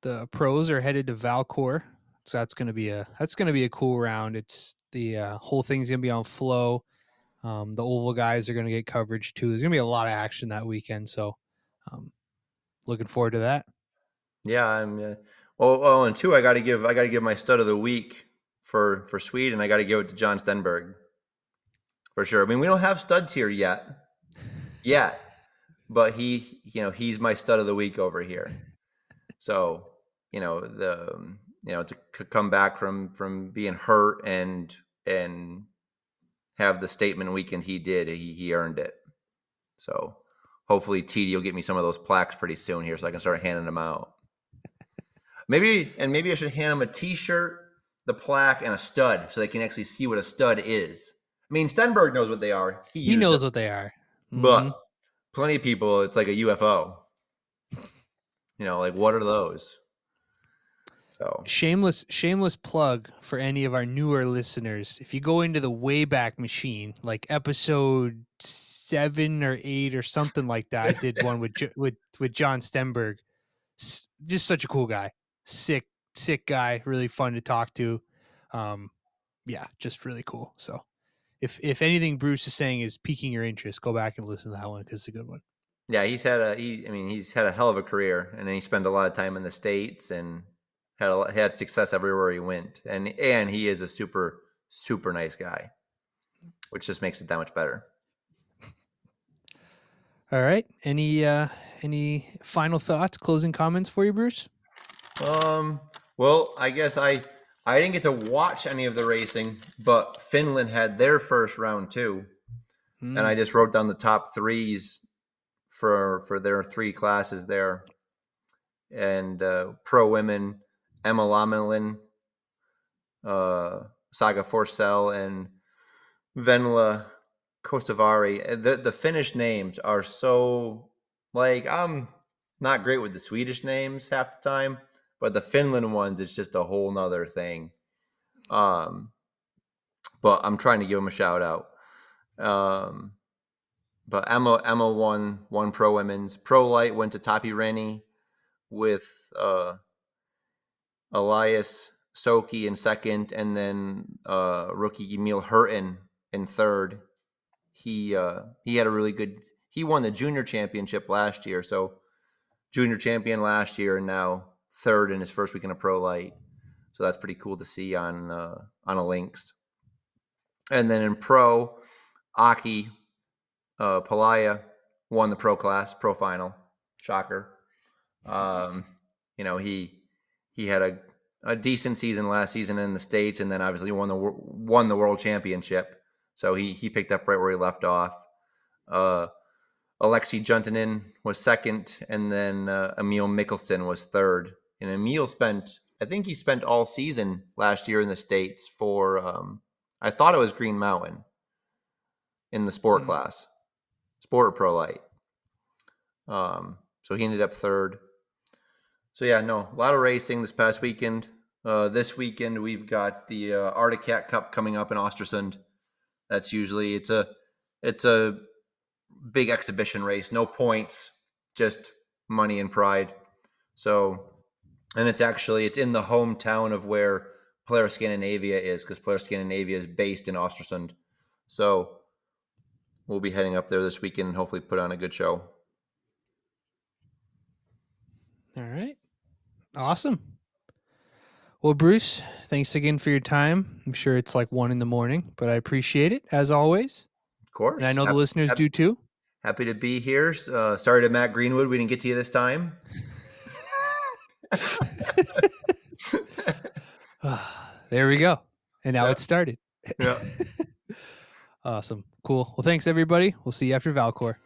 the pros are headed to Valcourt so that's gonna be a that's gonna be a cool round. It's the uh, whole thing's gonna be on flow. Um, the oval guys are gonna get coverage too. There's gonna be a lot of action that weekend. So, um, looking forward to that. Yeah, I'm. Uh, well, oh, and two, I got to give I got to give my stud of the week for for Sweden. I got to give it to John Stenberg for sure. I mean, we don't have studs here yet, yet, but he, you know, he's my stud of the week over here. So, you know, the um, you know, to c- come back from from being hurt and and have the statement weekend he did, he he earned it. So hopefully TD will get me some of those plaques pretty soon here, so I can start handing them out. Maybe and maybe I should hand them a T-shirt, the plaque, and a stud, so they can actually see what a stud is. I mean, Stenberg knows what they are. He, he knows them. what they are. Mm-hmm. But plenty of people, it's like a UFO. You know, like what are those? So shameless, shameless plug for any of our newer listeners. If you go into the Wayback Machine, like episode seven or eight or something like that, I did one with [laughs] with with John Stenberg. Just such a cool guy, sick, sick guy, really fun to talk to. Um, yeah, just really cool. So, if if anything Bruce is saying is piquing your interest, go back and listen to that one because it's a good one. Yeah, he's had a he. I mean, he's had a hell of a career, and then he spent a lot of time in the states and had a, had success everywhere he went, and and he is a super super nice guy, which just makes it that much better. All right. Any uh any final thoughts, closing comments for you, Bruce? Um. Well, I guess I I didn't get to watch any of the racing, but Finland had their first round too, mm. and I hmm. just wrote down the top threes for for their three classes there, and uh, pro women Emma Lamelin, uh, Saga Forsell, and Venla Kostavari. The the Finnish names are so like I'm not great with the Swedish names half the time, but the Finland ones it's just a whole nother thing. Um, but I'm trying to give them a shout out. Um, but Emma Emma won one pro women's pro light went to Tapi Rennie with uh Elias Soki in second, and then uh, rookie Emil Hurton in third. He uh, he had a really good. He won the junior championship last year, so junior champion last year, and now third in his first weekend of pro light. So that's pretty cool to see on uh, on a Lynx. And then in pro, Aki uh, Pihlaja won the pro class, pro final. Shocker. Um, you know he he had a, a decent season last season in the states, and then obviously won the won the world championship. So he he picked up right where he left off. Uh, Alexei was second, and then uh, Emil Mickelson was third. And Emil spent, I think he spent all season last year in the states for. Um, I thought it was Green Mountain in the sport mm-hmm. class, sport pro light. Um, so he ended up third. So yeah, no, a lot of racing this past weekend. Uh, this weekend we've got the uh, Arctic Cat Cup coming up in Ostersund. That's usually it's a it's a big exhibition race, no points, just money and pride. So, and it's actually it's in the hometown of where Polaris Scandinavia is because Polaris Scandinavia is based in Ostersund. So, we'll be heading up there this weekend and hopefully put on a good show. All right. Awesome. Well, Bruce, thanks again for your time. I'm sure it's like one in the morning, but I appreciate it as always. Of course. And I know happy, the listeners happy, do too. Happy to be here. Uh, sorry to Matt Greenwood. We didn't get to you this time. [laughs] [sighs] there we go. And now yeah. it's started. Yeah. [laughs] awesome. Cool. Well, thanks everybody. We'll see you after Valcourt.